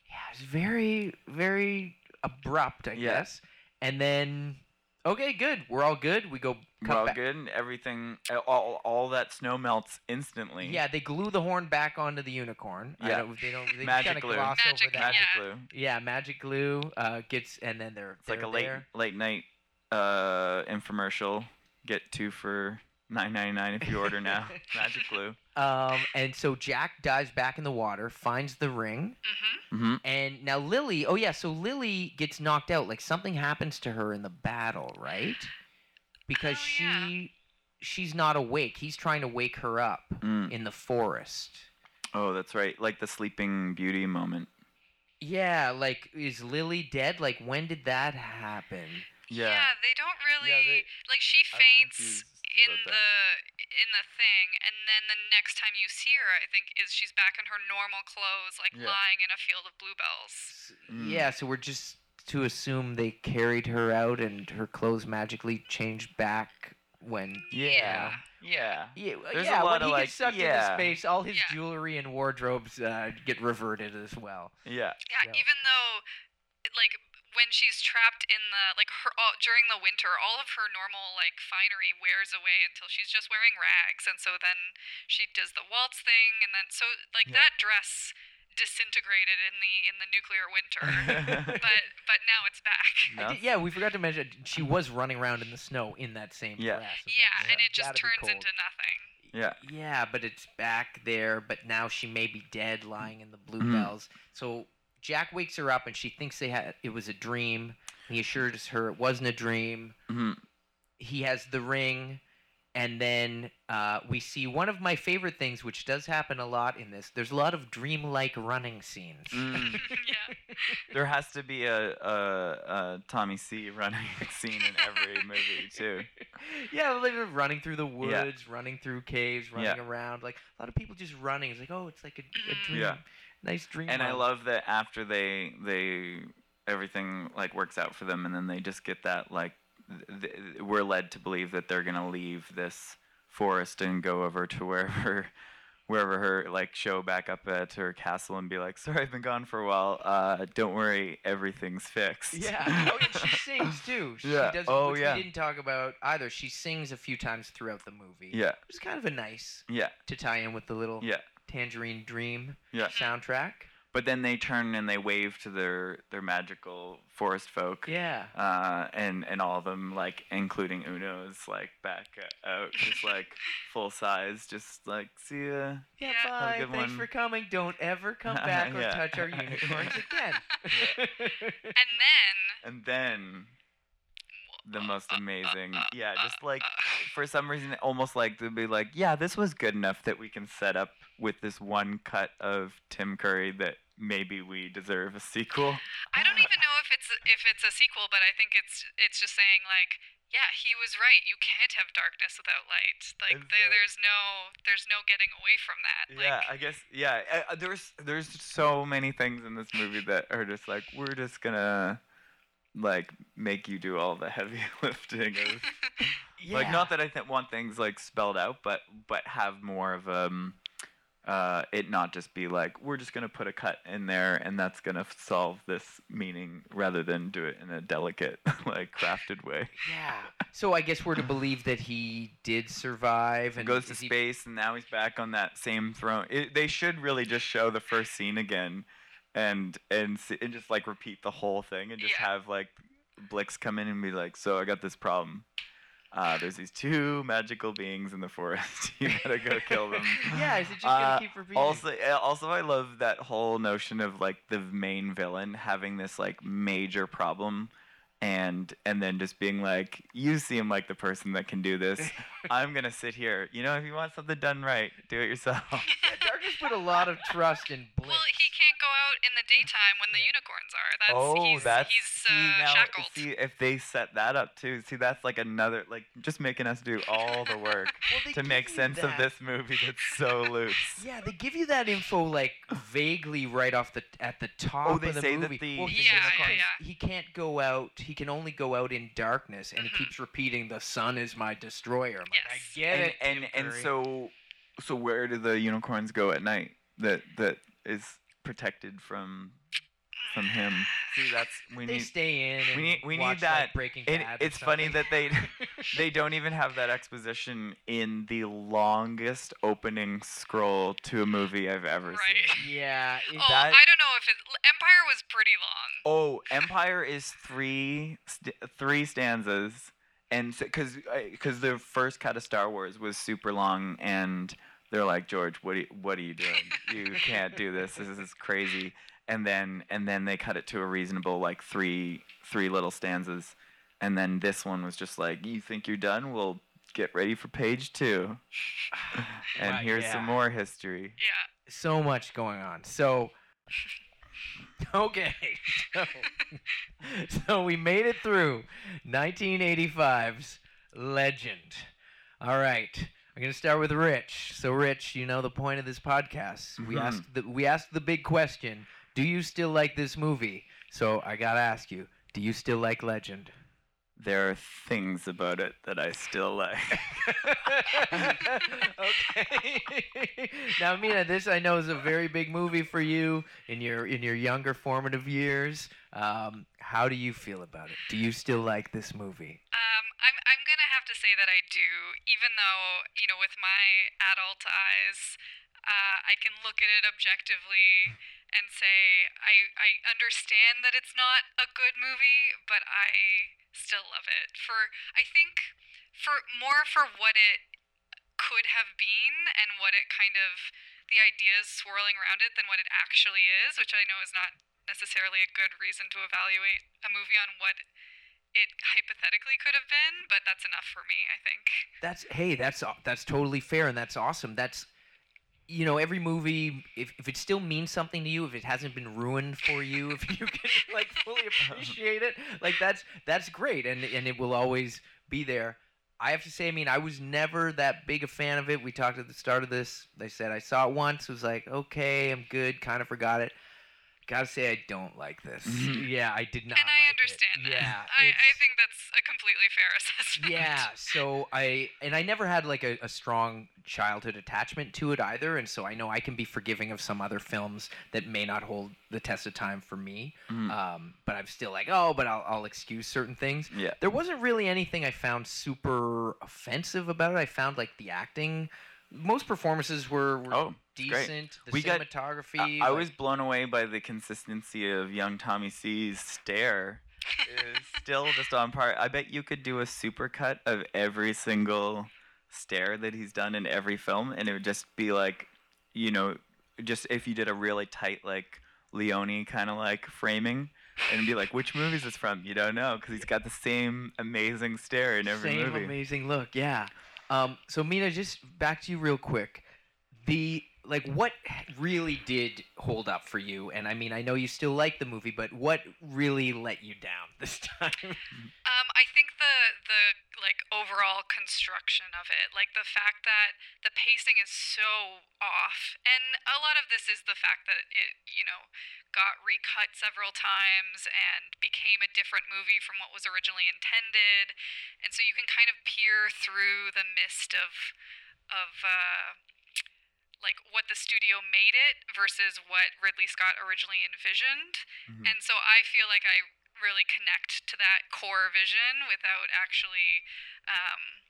yeah, it's very very abrupt, I Yeah. guess. And then okay, good. We're all good. We go come Well, back. good. and Everything, all, all that snow melts instantly. Yeah, they glue the horn back onto the unicorn. I Yeah. don't, they don't. They Magic kind glue. gloss Magic- over that. Magic Yeah. glue. Yeah, magic glue uh, gets, and then they're It's like they're a late there. late night uh, infomercial. Get two for nine ninety nine if you order now. Magic glue. Um, and so Jack dives back in the water, finds the ring, hmm Mm-hmm. and now Lily. Oh yeah, so Lily gets knocked out. Like something happens to her in the battle, right? Because Oh, yeah. she she's not awake. He's trying to wake her up Mm. in the forest. Oh, that's right. Like the Sleeping Beauty moment. Yeah, like is Lily dead? Like when did that happen? Yeah. they don't really they- like. She faints in about that. the in the thing, and then the next time you see her, I think is she's back in her normal clothes, like Yeah. lying in a field of bluebells. Mm. Yeah, so we're just to assume they carried her out and her clothes magically changed back when Yeah. Yeah. Yeah, There's a yeah. lot when of, he like, gets sucked yeah. into space, all his Yeah. jewelry and wardrobes uh, get reverted as well. Yeah. Yeah, Yeah. even though, like, when she's trapped in the like her all, during the winter, all of her normal like finery wears away until she's just wearing rags, and so then she does the waltz thing, and then so like Yeah. that dress disintegrated in the in the nuclear winter, but but now it's back. No? did- yeah, we forgot to mention she was running around in the snow in that same Yeah. dress. so Yeah, that's- and it just turns into nothing. Yeah. Yeah, but it's back there. But now she may be dead, lying in the bluebells. Mm. So Jack wakes her up, and she thinks they had it was a dream. He assures her it wasn't a dream. hmm he has the ring and then uh, we see one of my favorite things which does happen a lot in this there's a lot of dreamlike running scenes Mm. yeah. There has to be a, a, a Tommy C running scene in every movie too. yeah like they're running through the Yeah. woods running through caves running Yeah. around like a lot of people just running it's like oh it's like a, a Mhm. dream Yeah. Nice dream And I love that after they they everything like works out for them, and then they just get that like th- th- we're led to believe that they're gonna leave this forest and go over to wherever wherever her like show back up at her castle and be like, sorry, I've been gone for a while. Uh, don't worry, everything's fixed. yeah oh and she sings too she Yeah. does Oh, which yeah. we didn't talk about either she sings a few times throughout the movie yeah, it's kind of a nice yeah, to tie in with the little yeah, tangerine dream yeah. soundtrack But then they turn and they wave to their their magical forest folk. yeah uh, and and all of them like including Oona's like back out just like full size just like see ya Yeah, Yeah. Have a bye. good Thanks one. for coming. Don't ever come back or Yeah. touch our unicorns again. And then and then the most amazing yeah just like for some reason almost like to be like yeah this was good enough that we can set up with this one cut of Tim Curry that maybe we deserve a sequel I don't even know if it's if it's a sequel, but I think it's it's just saying like, yeah, he was right. You can't have darkness without light. Like there, there's no there's no getting away from that. yeah Like, I guess yeah uh, there's there's so many things in this movie that are just like we're just gonna like make you do all the heavy lifting of like not that I th- want things like spelled out, but but have more of um uh it not just be like we're just gonna put a cut in there and that's gonna solve this meaning rather than do it in a delicate like crafted way. Yeah. So I guess we're to believe that he did survive and goes to is he- space and now he's back on that same throne. It, they should really just show the first scene again, and and and just like repeat the whole thing and just Yeah. have like Blix come in and be like, "So I got this problem. Uh, there's these two magical beings in the forest. you gotta go kill them." Yeah, is it just Uh, gonna keep repeating? Also, uh, also, I love that whole notion of like the main villain having this like major problem, and and then just being like, "You seem like the person that can do this. I'm gonna sit here. You know, if you want something done right, do it yourself." Yeah, Darkness put a lot of trust in Blix. Well, he can't go out in the daytime when the unicorns are. That's oh, he's, that's he's see, uh, now, shackled. See, if they set that up too, see, that's like another like just making us do all the work Well, to make you sense of this movie that's so loose. Yeah, they give you that info like vaguely right off the at the top Oh, they of the say that movie. the- well, the he- Yeah, yeah, yeah. He can't go out. He can only go out in darkness, and he Mhm. keeps repeating, "The sun is my destroyer." I'm like, Yes. I get and it. and, Tim and so so where do the unicorns go at night that that is protected from from him see that's we they need stay in. we need we need watch, like, that Breaking and Bad. or it's funny that they they don't even have that exposition in the longest opening scroll to a movie i've ever Right. seen yeah. Oh, that- I don't know if it. Empire was pretty long. Oh, Empire is three st- three stanzas, and because because uh, the first cut of Star Wars was super long, and they're like George, what are you, what are you doing? You can't do this. This is crazy. And then and then they cut it to a reasonable like three three little stanzas, and then this one was just like, you think you're done? Well, get ready for page two, and Wow, here's yeah. some more history. Yeah. so much going on. So, okay. So, so we made it through 1985's Legend. All right. I'm going to start with Rich. So, Rich, you know the point of this podcast. We Mhm. asked the we asked the big question: Do you still like this movie? So I got to ask you: Do you still like Legend? There are things about it that I still like. okay. now, Mina, this I know is a very big movie for you in your in your younger formative years. Um, how do you feel about it? Do you still like this movie? Um, I'm I'm gonna have to say that I do, even though you know, with my adult eyes, uh, I can look at it objectively and say I I understand that it's not a good movie, but I still love it. For I think for more for what it could have been and what it kind of the ideas swirling around it than what it actually is, which I know is not necessarily a good reason to evaluate a movie on what it hypothetically could have been, but that's enough for me, I think. That's hey, that's that's totally fair and that's awesome. That's you know every movie if, if it still means something to you if it hasn't been ruined for you if you can like fully appreciate it like that's that's great and and it will always be there. I have to say i mean i was never that big a fan of it. We talked at the start of this. They said i saw it once. Was like okay i'm good. Kind of forgot it gotta say i don't like this Mhm. yeah i did not and I like understand it. that. yeah I, I think that's a completely fair assessment. yeah so i and i never had like a, a strong childhood attachment to it either and so i know i can be forgiving of some other films that may not hold the test of time for me Mm. um, but i'm still like oh but I'll, I'll excuse certain things yeah. there wasn't really anything i found super offensive about it i found like the acting most performances were, were Oh, it's great. Decent the We got- cinematography I, I like- was blown away by the consistency of young Tommy C's stare. is still just on par. I bet you could do a supercut of every single stare that he's done in every film, and it would just be like, you know, just if you did a really tight like Leone kind of like framing, and it'd be like, which movie is this from? You don't know because he's got the same amazing stare in every Same movie. amazing look, yeah. Um, so Mina, just back to you real quick. The like, what really did hold up for you? And I mean, I know you still like the movie, but what really let you down this time? Um, I think the the like overall construction of it, like the fact that the pacing is so off, and a lot of this is the fact that it, you know, got recut several times and became a different movie from what was originally intended, and so you can kind of peer through the mist of of uh, like what the studio made it versus what Ridley Scott originally envisioned. Mhm. And so I feel like I really connect to that core vision without actually um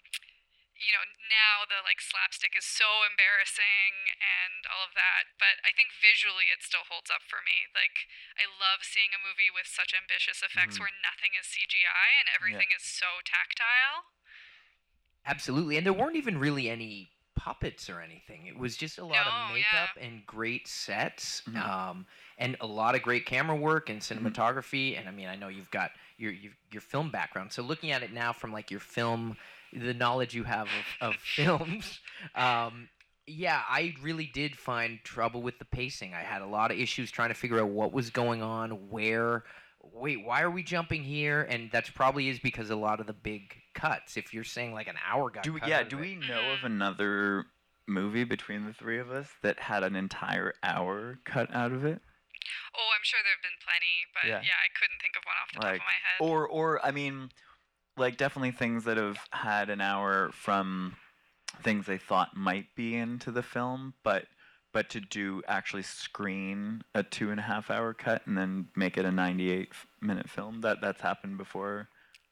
you know, now the like slapstick is so embarrassing and all of that, but I think visually it still holds up for me. Like I love seeing a movie with such ambitious effects Mhm. where nothing is CGI and everything is so tactile. Absolutely. And there weren't even really any puppets or anything. It was just a lot No, of yeah. makeup and great sets. Mhm. Um, and a lot of great camera work and cinematography. And I mean, I know you've got your, your your film background. So looking at it now from like your film, the knowledge you have of, of films, um, yeah, I really did find trouble with the pacing. I had a lot of issues trying to figure out what was going on, where. Wait, why are we jumping here? And that's probably is because a lot of the big cuts. If you're saying like an hour got Do we, cut yeah? out of Do it- we know mm-hmm. of another movie between the three of us that had an entire hour cut out of it? Oh, I'm sure there have been plenty, but Yeah. yeah, I couldn't think of one off the top Like, of my head. Or, or I mean, like definitely things that have had an hour from things they thought might be into the film, but but to do actually screen a two and a half hour cut and then make it a 98 minute film that that's happened before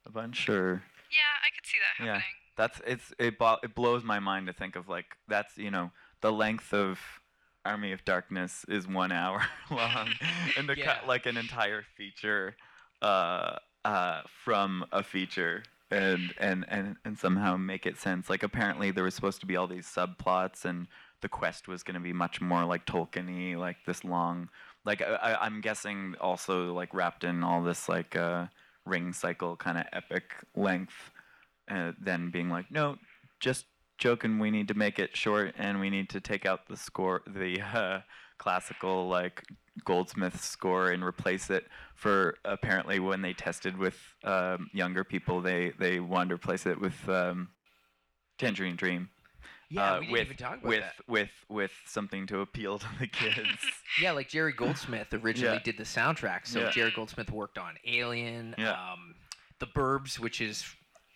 a bunch or yeah, I could see that happening. Yeah. that's it's it, bo- it blows my mind to think of like that's you know the length of Army of Darkness is one hour long, and to Yeah. cut like an entire feature uh, uh, from a feature and, and and and somehow make it sense. Like apparently there was supposed to be all these subplots, and the quest was going to be much more like Tolkien-y, like this long. Like I, I- I'm guessing also like wrapped in all this like uh, ring cycle kind of epic length uh, then being like, no, just joking. We need to make it short, and we need to take out the score, the uh, classical like Goldsmith score, and replace it for apparently when they tested with um, younger people, they they wanted to replace it with um, Tangerine Dream. Yeah, uh, we didn't with even talk about with that. with with something to appeal to the kids. Yeah, like Jerry Goldsmith originally Yeah. did the soundtrack. So Yeah. Jerry Goldsmith worked on Alien, Yeah. um, The Burbs, which is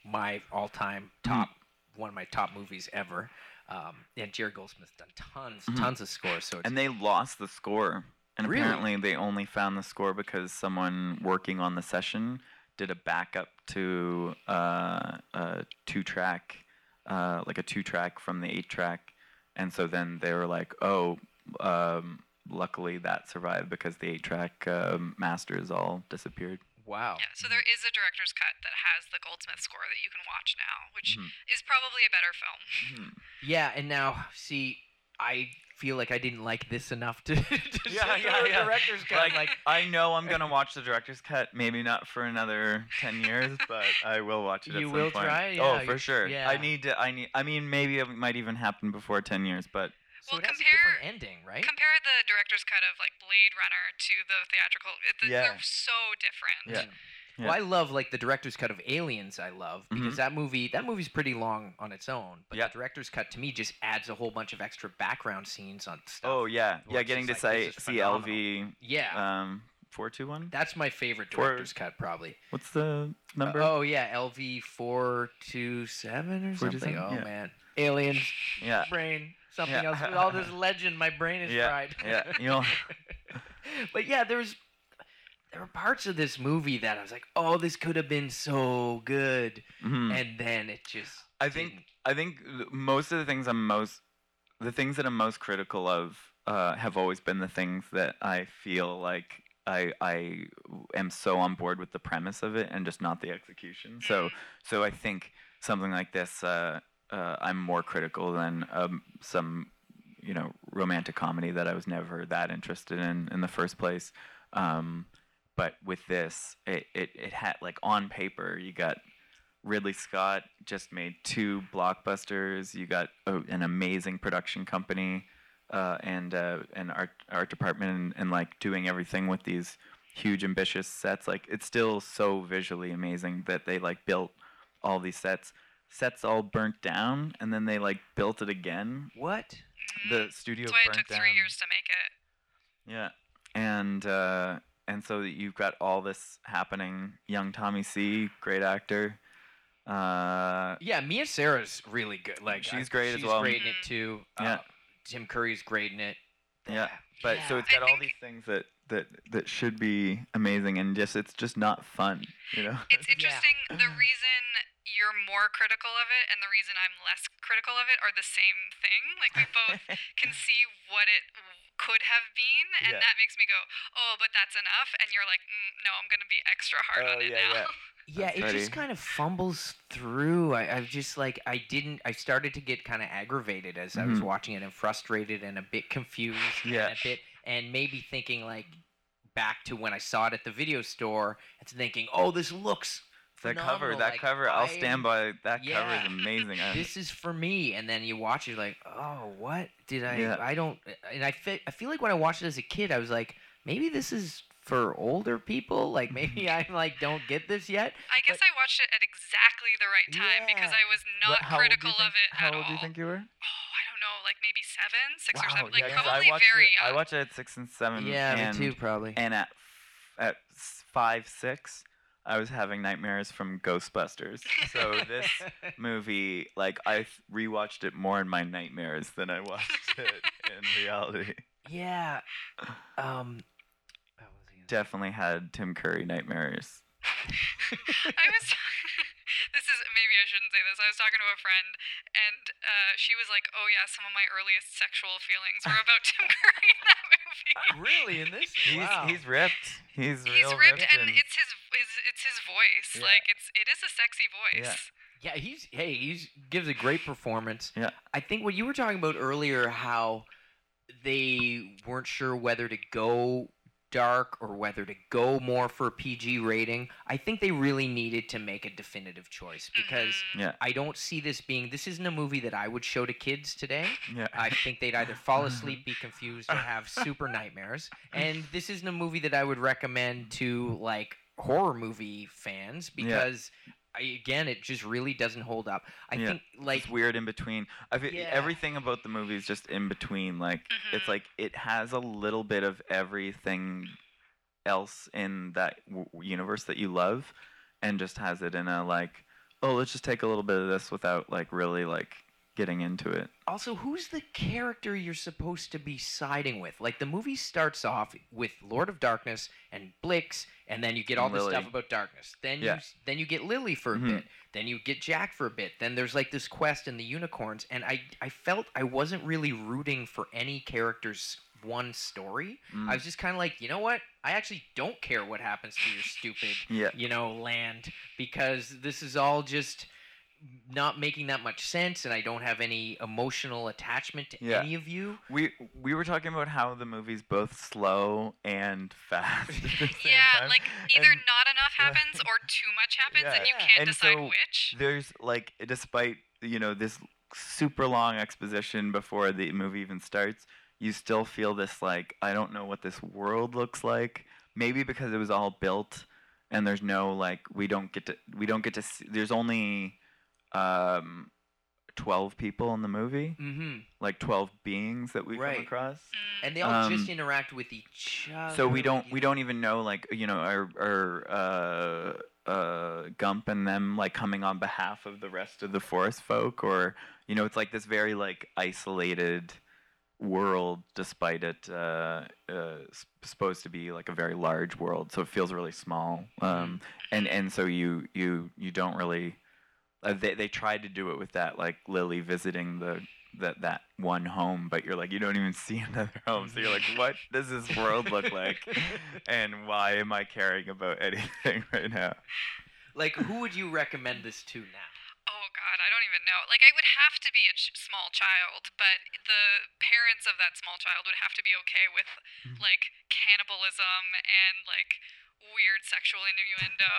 my all-time top, one of my top movies ever. Um, and Jerry Goldsmith's done tons, Mhm. tons of scores. So it's and they lost the score. And Really? apparently, they only found the score because someone working on the session did a backup to uh, a two-track, uh, like a two-track from the eight-track, and so then they were like, "Oh, um, luckily that survived because the eight-track um masters all disappeared." wow. Yeah, so there is a director's cut that has the Goldsmith score that you can watch now, which Mhm. is probably a better film. Yeah, and now see, I feel like I didn't like this enough to, to Yeah, sit yeah, through yeah. director's cut. Like, like I know I'm gonna watch the director's cut. Maybe not for another ten years, but I will watch it. at You some will point. try? Oh, yeah, oh, for sure. yeah. I need to. I need. I mean, maybe it might even happen before ten years, but so Well, it has a compare- different ending, right? Compare the director's cut of like Blade Runner to the theatrical. It, Yeah. They're so different. Yeah. Well, I love like the director's cut of Aliens. I love because Mhm. that movie that movie's pretty long on its own, but Yeah. the director's cut to me just adds a whole bunch of extra background scenes on stuff. oh yeah, yeah. Getting to like, say this is see. LV yeah, um four two one. that's my favorite Four- director's cut probably. What's the number? oh yeah, LV four two seven or something. 427? Oh Yeah. man, Aliens yeah. brain something Yeah. else with all this legend. My brain is Yeah, fried. yeah, you know- but yeah, there was there were parts of this movie that I was like, oh, this could have been so good, Mhm. and then it just. I think didn't. I think most of the things I'm most the things that I'm most critical of uh, have always been the things that I feel like I I am so on board with the premise of it and just not the execution. So so I think something like this uh, uh, I'm more critical than um, some you know romantic comedy that I was never that interested in in the first place. Um, but with this, it, it, it had like on paper you got Ridley Scott just made two blockbusters. You got a, an amazing production company uh, and uh, an art art department, and, and like doing everything with these huge ambitious sets. Like it's still so visually amazing that they like built all these sets. Sets all burnt down, and then they like built it again. What? The studio That's why it took down. three years to make it. Yeah, and uh, and so you've got all this happening. Young Tommy C, great actor. Uh, Yeah, Mia Sara's really good. Like She's I- great as well. she's great in it too. Yeah. Uh, Tim Curry's great in it. Yeah, but so it's got all these things that that that should be amazing, and just it's just not fun, you know. It's interesting. The reason you're more critical of it and the reason I'm less critical of it are the same thing. Like we both can see what it could have been, and Yeah. that makes me go, "Oh, but that's enough." And you're like, mm, "No, I'm gonna be extra hard Oh, on it yeah, now." yeah. Yeah, That's it just kind of fumbles through. I, I've just like I didn't. I started to get kind of aggravated as I was Mhm. watching it and frustrated and a bit confused. Yeah. and a bit and maybe thinking like back to when I saw it at the video store and thinking, oh, this looks That cover, that like, cover, I'll I- stand by. That cover is amazing. This is for me and then you watch it like oh what did i Yeah. i don't and i feel, I feel like when i watched it as a kid i was like maybe this is for older people like maybe i like don't get this yet I guess I watched it at exactly the right time because I was not how old do you critical think- of it How at old all. do you think you were? Oh, I don't know, like maybe seven, six or seven, like yeah, 'cause probably I watched very it, young. I watched it at six and seven. yeah and, me too probably And at at five, six, I was having nightmares from Ghostbusters. So this movie, like, I th- rewatched it more in my nightmares than I watched it in reality. yeah um what was gonna? Definitely had Tim Curry nightmares. I was. this is maybe I shouldn't say this. I was talking to a friend, and uh, she was like, "Oh yeah, some of my earliest sexual feelings were about Tim Curry in that movie." really in this He's wow. he's ripped. He's He's real ripped, and and it's his, his voice. Yeah. Like it's it is a sexy voice. Yeah, yeah, he's hey, he's gives a great performance. Yeah. I think what you were talking about earlier, how they weren't sure whether to go dark or whether to go more for a PG rating. I think they really needed to make a definitive choice because Mhm. Yeah. I don't see this being this isn't a movie that I would show to kids today. yeah. I think they'd either fall asleep, be confused, or have super nightmares. And this isn't a movie that I would recommend to like horror movie fans Yeah. because I, again, it just really doesn't hold up. I Yeah. think like it's weird in between. I feel Yeah. everything about the movie is just in between. Like it's Mhm. like it has a little bit of everything else in that w- universe that you love, and just has it in a like, oh, let's just take a little bit of this without like really like getting into it. also who's the character you're supposed to be siding with? Like the movie starts off with Lord of Darkness and Blix, and then you get all this stuff about darkness. Then Yeah. you then you get Lily for a Mhm. bit. Then you get Jack for a bit. Then there's like this quest and the unicorns, and I I felt I wasn't really rooting for any character's one story. Mm. I was just kind of like, you know what? I actually don't care what happens to your stupid, Yeah. you know, land because this is all just not making that much sense, and I don't have any emotional attachment to Yeah. any of you. We we were talking about how the movie's both slow and fast. at the same Yeah, time, like either and- not enough happens or too much happens, and you Yeah. can't And decide so which. there's like despite you know this super long exposition before the movie even starts you still feel this like i don't know what this world looks like maybe because it was all built and there's no like we don't get to we don't get to see there's only um 12 people in the movie Mm-hmm. like 12 beings that we Right. come across. And they all just Um, interact with each other. so we don't we you don't even know like you know our our uh, uh, Gump and them like coming on behalf of the rest of the forest folk or you know it's like this very like isolated world despite it uh, uh, supposed to be like a very large world so it feels really small um, and and so you you you don't really uh, they they tried to do it with that like Lily visiting the that that one home but you're like you don't even see another home so you're like what does this world look like and why am I caring about anything right now Like, who would you recommend this to now? Oh God, I don't even know. Like, I would have to be a ch- small child, but the parents of that small child would have to be okay with Mm-hmm. like cannibalism and like weird sexual innuendo,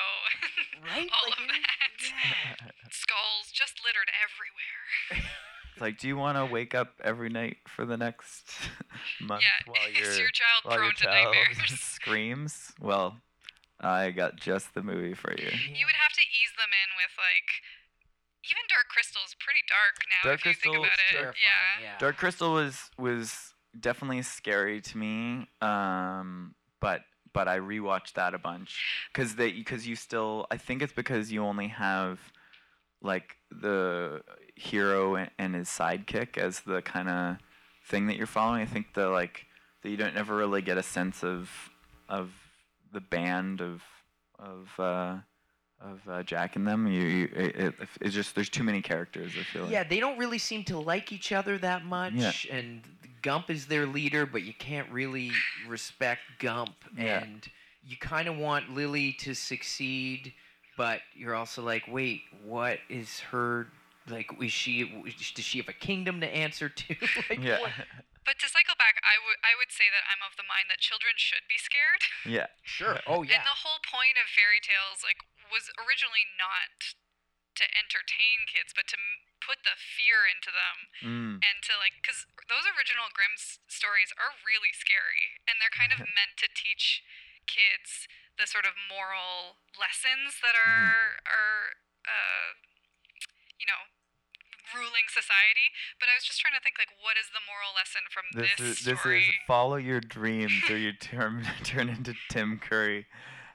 Right? all Like, of that. yeah. Skulls just littered everywhere. It's like, do you want to wake up every night for the next month yeah, while is your your child while your prone to child nightmares? screams? Well, I got just the movie for you. You would have to ease them in with like even Dark Crystal's pretty dark now Dark if you think Crystal- about it. Terrifying, Yeah. yeah. Dark Crystal was was definitely scary to me. Um, but but I rewatched that a bunch because they because you still I think it's because you only have like the hero and, and his sidekick as the kind of thing that you're following. I think the like that you don't ever really get a sense of of the band of of uh, of uh, Jack and them. You, you it, it, it's just there's too many characters. I feel like. Yeah, they don't really seem to like each other that much, Yeah. and Gump is their leader, but you can't really respect Gump, Yeah. and you kind of want Lily to succeed, but you're also like, wait, what is her like? Is she does she have a kingdom to answer to? like, Yeah. what- But to cycle back, I would I would say that I'm of the mind that children should be scared. Yeah. Sure. Oh yeah. And the whole point of fairy tales like was originally not to entertain kids, but to m- put the fear into them Mm. and to like because those original Grimm s- stories are really scary, and they're kind of meant to teach kids the sort of moral lessons that are are uh, you know ruling society. But I was just trying to think like, what is the moral lesson from This this, is this is follow your dreams or you turn turn into Tim Curry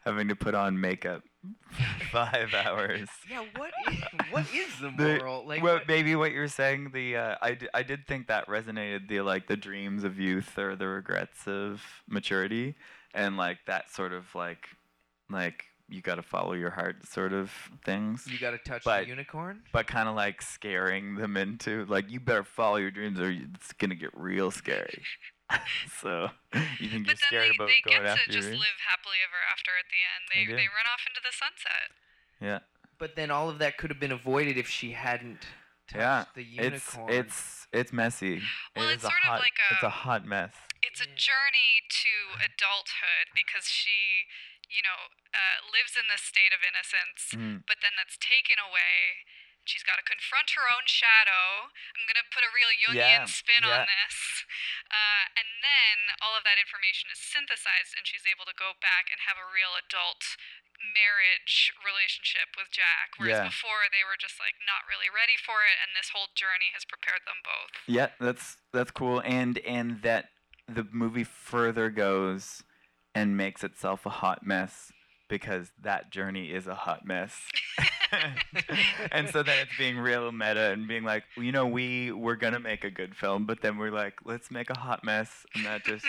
having to put on makeup five hours. yeah. What is, what is the The- moral? like, well, what- maybe what you're saying, the uh, I, d- I did think that resonated. The like the dreams of youth or the regrets of maturity, and like that sort of like like you got to follow your heart sort of things. you got to touch but- the unicorn. but kind of like scaring them into like you better follow your dreams or it's gonna get real scary. so you think but you're scared then they, about they going get to after your just dreams? live happily ever after at the end. They They do. they run off into the sunset. Yeah, But then all of that could have been avoided if she hadn't touched yeah. the It's unicorn. it's it's it's messy. Well, it it's is a sort of hot, like it's a a- hot mess. It's a journey to adulthood because she, you know, uh, lives in this state of innocence, Mm. but then that's taken away. She's got to confront her own shadow. I'm gonna put a real Yeah, spin yeah. on this, uh, and then all of that information is synthesized, and she's able to go back and have a real adult marriage relationship with Jack. Whereas Yeah. before they were just like not really ready for it, and this whole journey has prepared them both. Yeah, that's that's cool, and and that the movie further goes and makes itself a hot mess because that journey is a hot mess. and so then it's being real meta and being like, you know, we were gonna make a good film, but then we're like, let's make a hot mess, and that just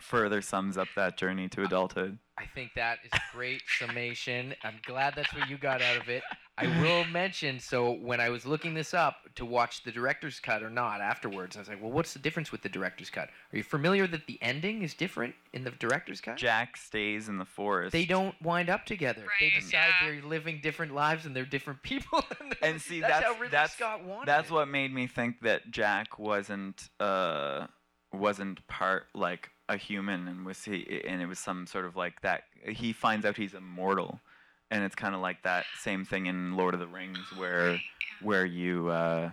further sums up that journey to adulthood. I think that is a great summation. I'm glad that's what you got out of it. I will mention so when I was looking this up to watch the director's cut or not afterwards, I was like, well, what's the difference with the director's cut? Are you familiar that the ending is different in the director's cut? Jack stays in the forest. They don't wind up together. they decide yeah. they're living different lives and they're different people. And see, that's, that's how Ridley that's Scott wanted that's what made me think that Jack wasn't uh wasn't part like a human and was he and it was some sort of like that he finds out he's immortal and it's kind of like that same thing in Lord of the Rings where where you uh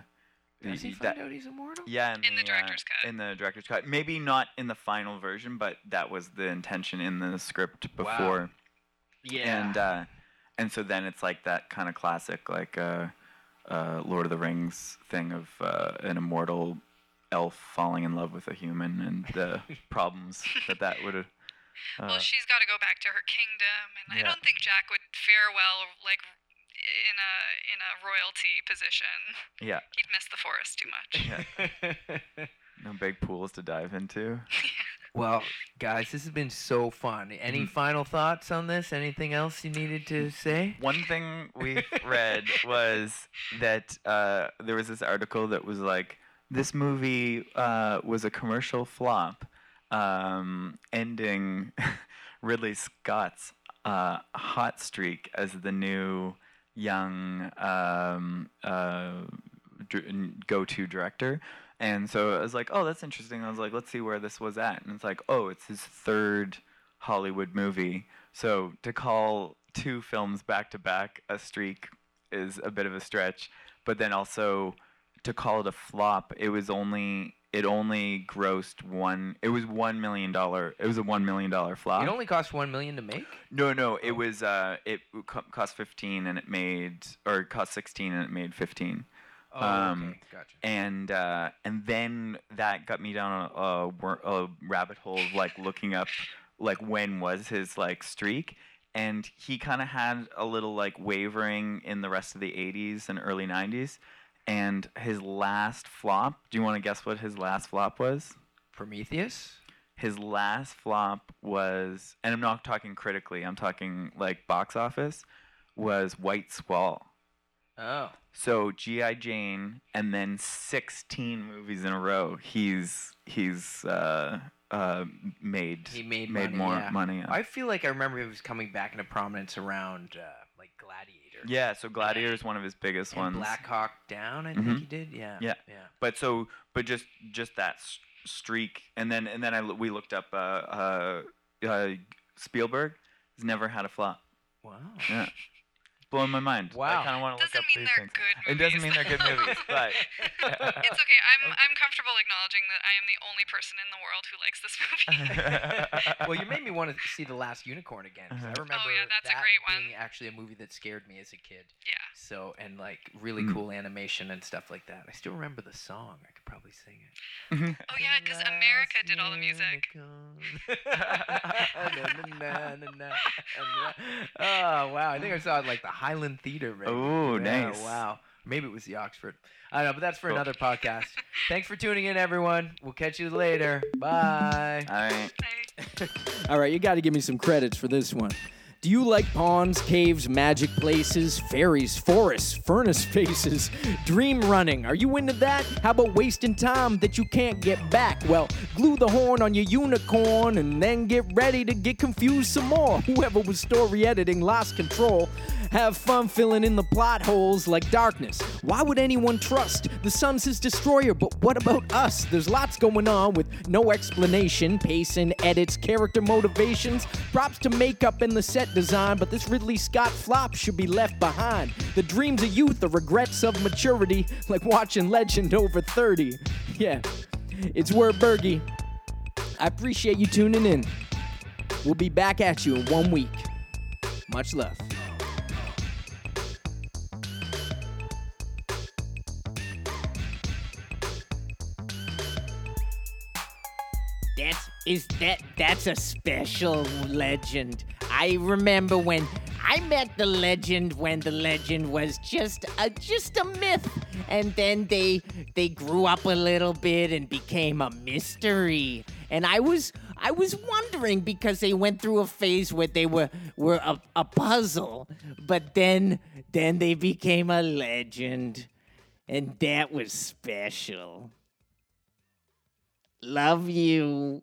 Does he find that- out he's immortal? yeah, in, In the uh, director's cut. In the director's cut, maybe not in the final version, but that was the intention in the script before. Wow. before Yeah. and uh, and so then it's like that kind of classic like uh, uh, Lord of the Rings thing of uh, an immortal elf falling in love with a human and the problems that that would have. Uh, well, she's got to go back to her kingdom, and I don't think Jack would fare well like in a in a royalty position. yeah, He'd miss the forest too much. yeah, no big pools to dive into. well, guys, this has been so fun. Any Mhm. final thoughts on this? Anything else you needed to say? One thing we read was that uh, there was this article that was like, this movie uh, was a commercial flop, um, ending Ridley Scott's uh, hot streak as the new young um, uh, go-to director. And so I was like, oh, that's interesting. I was like, let's see where this was at. And it's like, oh, it's his third Hollywood movie. So to call two films back to back a streak is a bit of a stretch. But then also to call it a flop, it was only it only grossed one. It was one million dollar. It was a one million dollar flop. It only cost one million to make. no, no, it was. Uh, it co- cost fifteen and it made, or it cost sixteen and it made fifteen. Oh, Um, okay, gotcha. and uh, and then that got me down a, a, a rabbit hole of like looking up like when was his like streak and he kind of had a little like wavering in the rest of the 80s and early 90s and his last flop do you want to guess what his last flop was Prometheus. his last flop was and i'm not talking critically i'm talking like box office was white squall Oh, so GI Jane, and then 16 movies in a row. He's he's uh, uh, made he made made money, more yeah. money. on. I feel like I remember he was coming back into prominence around uh. Yeah, so Gladiator is one of his biggest and ones. Black Hawk Down. I Mhm. think he did. Yeah. Yeah. Yeah. But so but just just that s- streak, and then and then I l- we looked up uh, uh, uh, Spielberg. Has never had a flop. Wow. Yeah. Blowing my mind. Wow. I kind of want to look Doesn't up mean these they're things. good It doesn't mean they're good movies, but It's okay. I'm I'm comfortable acknowledging that I am the only person in the world who likes this movie. well, you made me want to see The Last Unicorn again. 'cause I Uh-huh. remember Oh, yeah, that's a that great one. being actually a movie that scared me as a kid. yeah. So and like really Mm. cool animation and stuff like that. I still remember the song. I could probably sing it. Oh yeah, because America did all the music. oh wow! I think I saw it like the Highland Theater. Maybe. Oh, Yeah, nice. Wow. Maybe it was the Oxford. I don't know, but that's for Cool. another podcast. Thanks for tuning in, everyone. We'll catch you later. Bye. All right. I, All right, you got to give me some credits for this one. Do you like ponds, caves, magic places, fairies, forests, furnace faces, dream running? Are you into that? How about wasting time that you can't get back? Well, glue the horn on your unicorn and then get ready to get confused some more. Whoever was story editing lost control. Have fun filling in the plot holes like darkness. Why would anyone trust? The sun's his destroyer, but what about us? There's lots going on with no explanation, pacing, edits, character motivations, props to makeup and the set design, but this Ridley Scott flop should be left behind. The dreams of youth, the regrets of maturity, like watching Legend over 30. Yeah, it's Word Bergie. I appreciate you tuning in. We'll be back at you in one week. Much love. Is that that's a special legend. I remember when I met the legend when the legend was just a just a myth and then they they grew up a little bit and became a mystery. And I was I was wondering because they went through a phase where they were were a, a puzzle, but then then they became a legend. And that was special. Love you.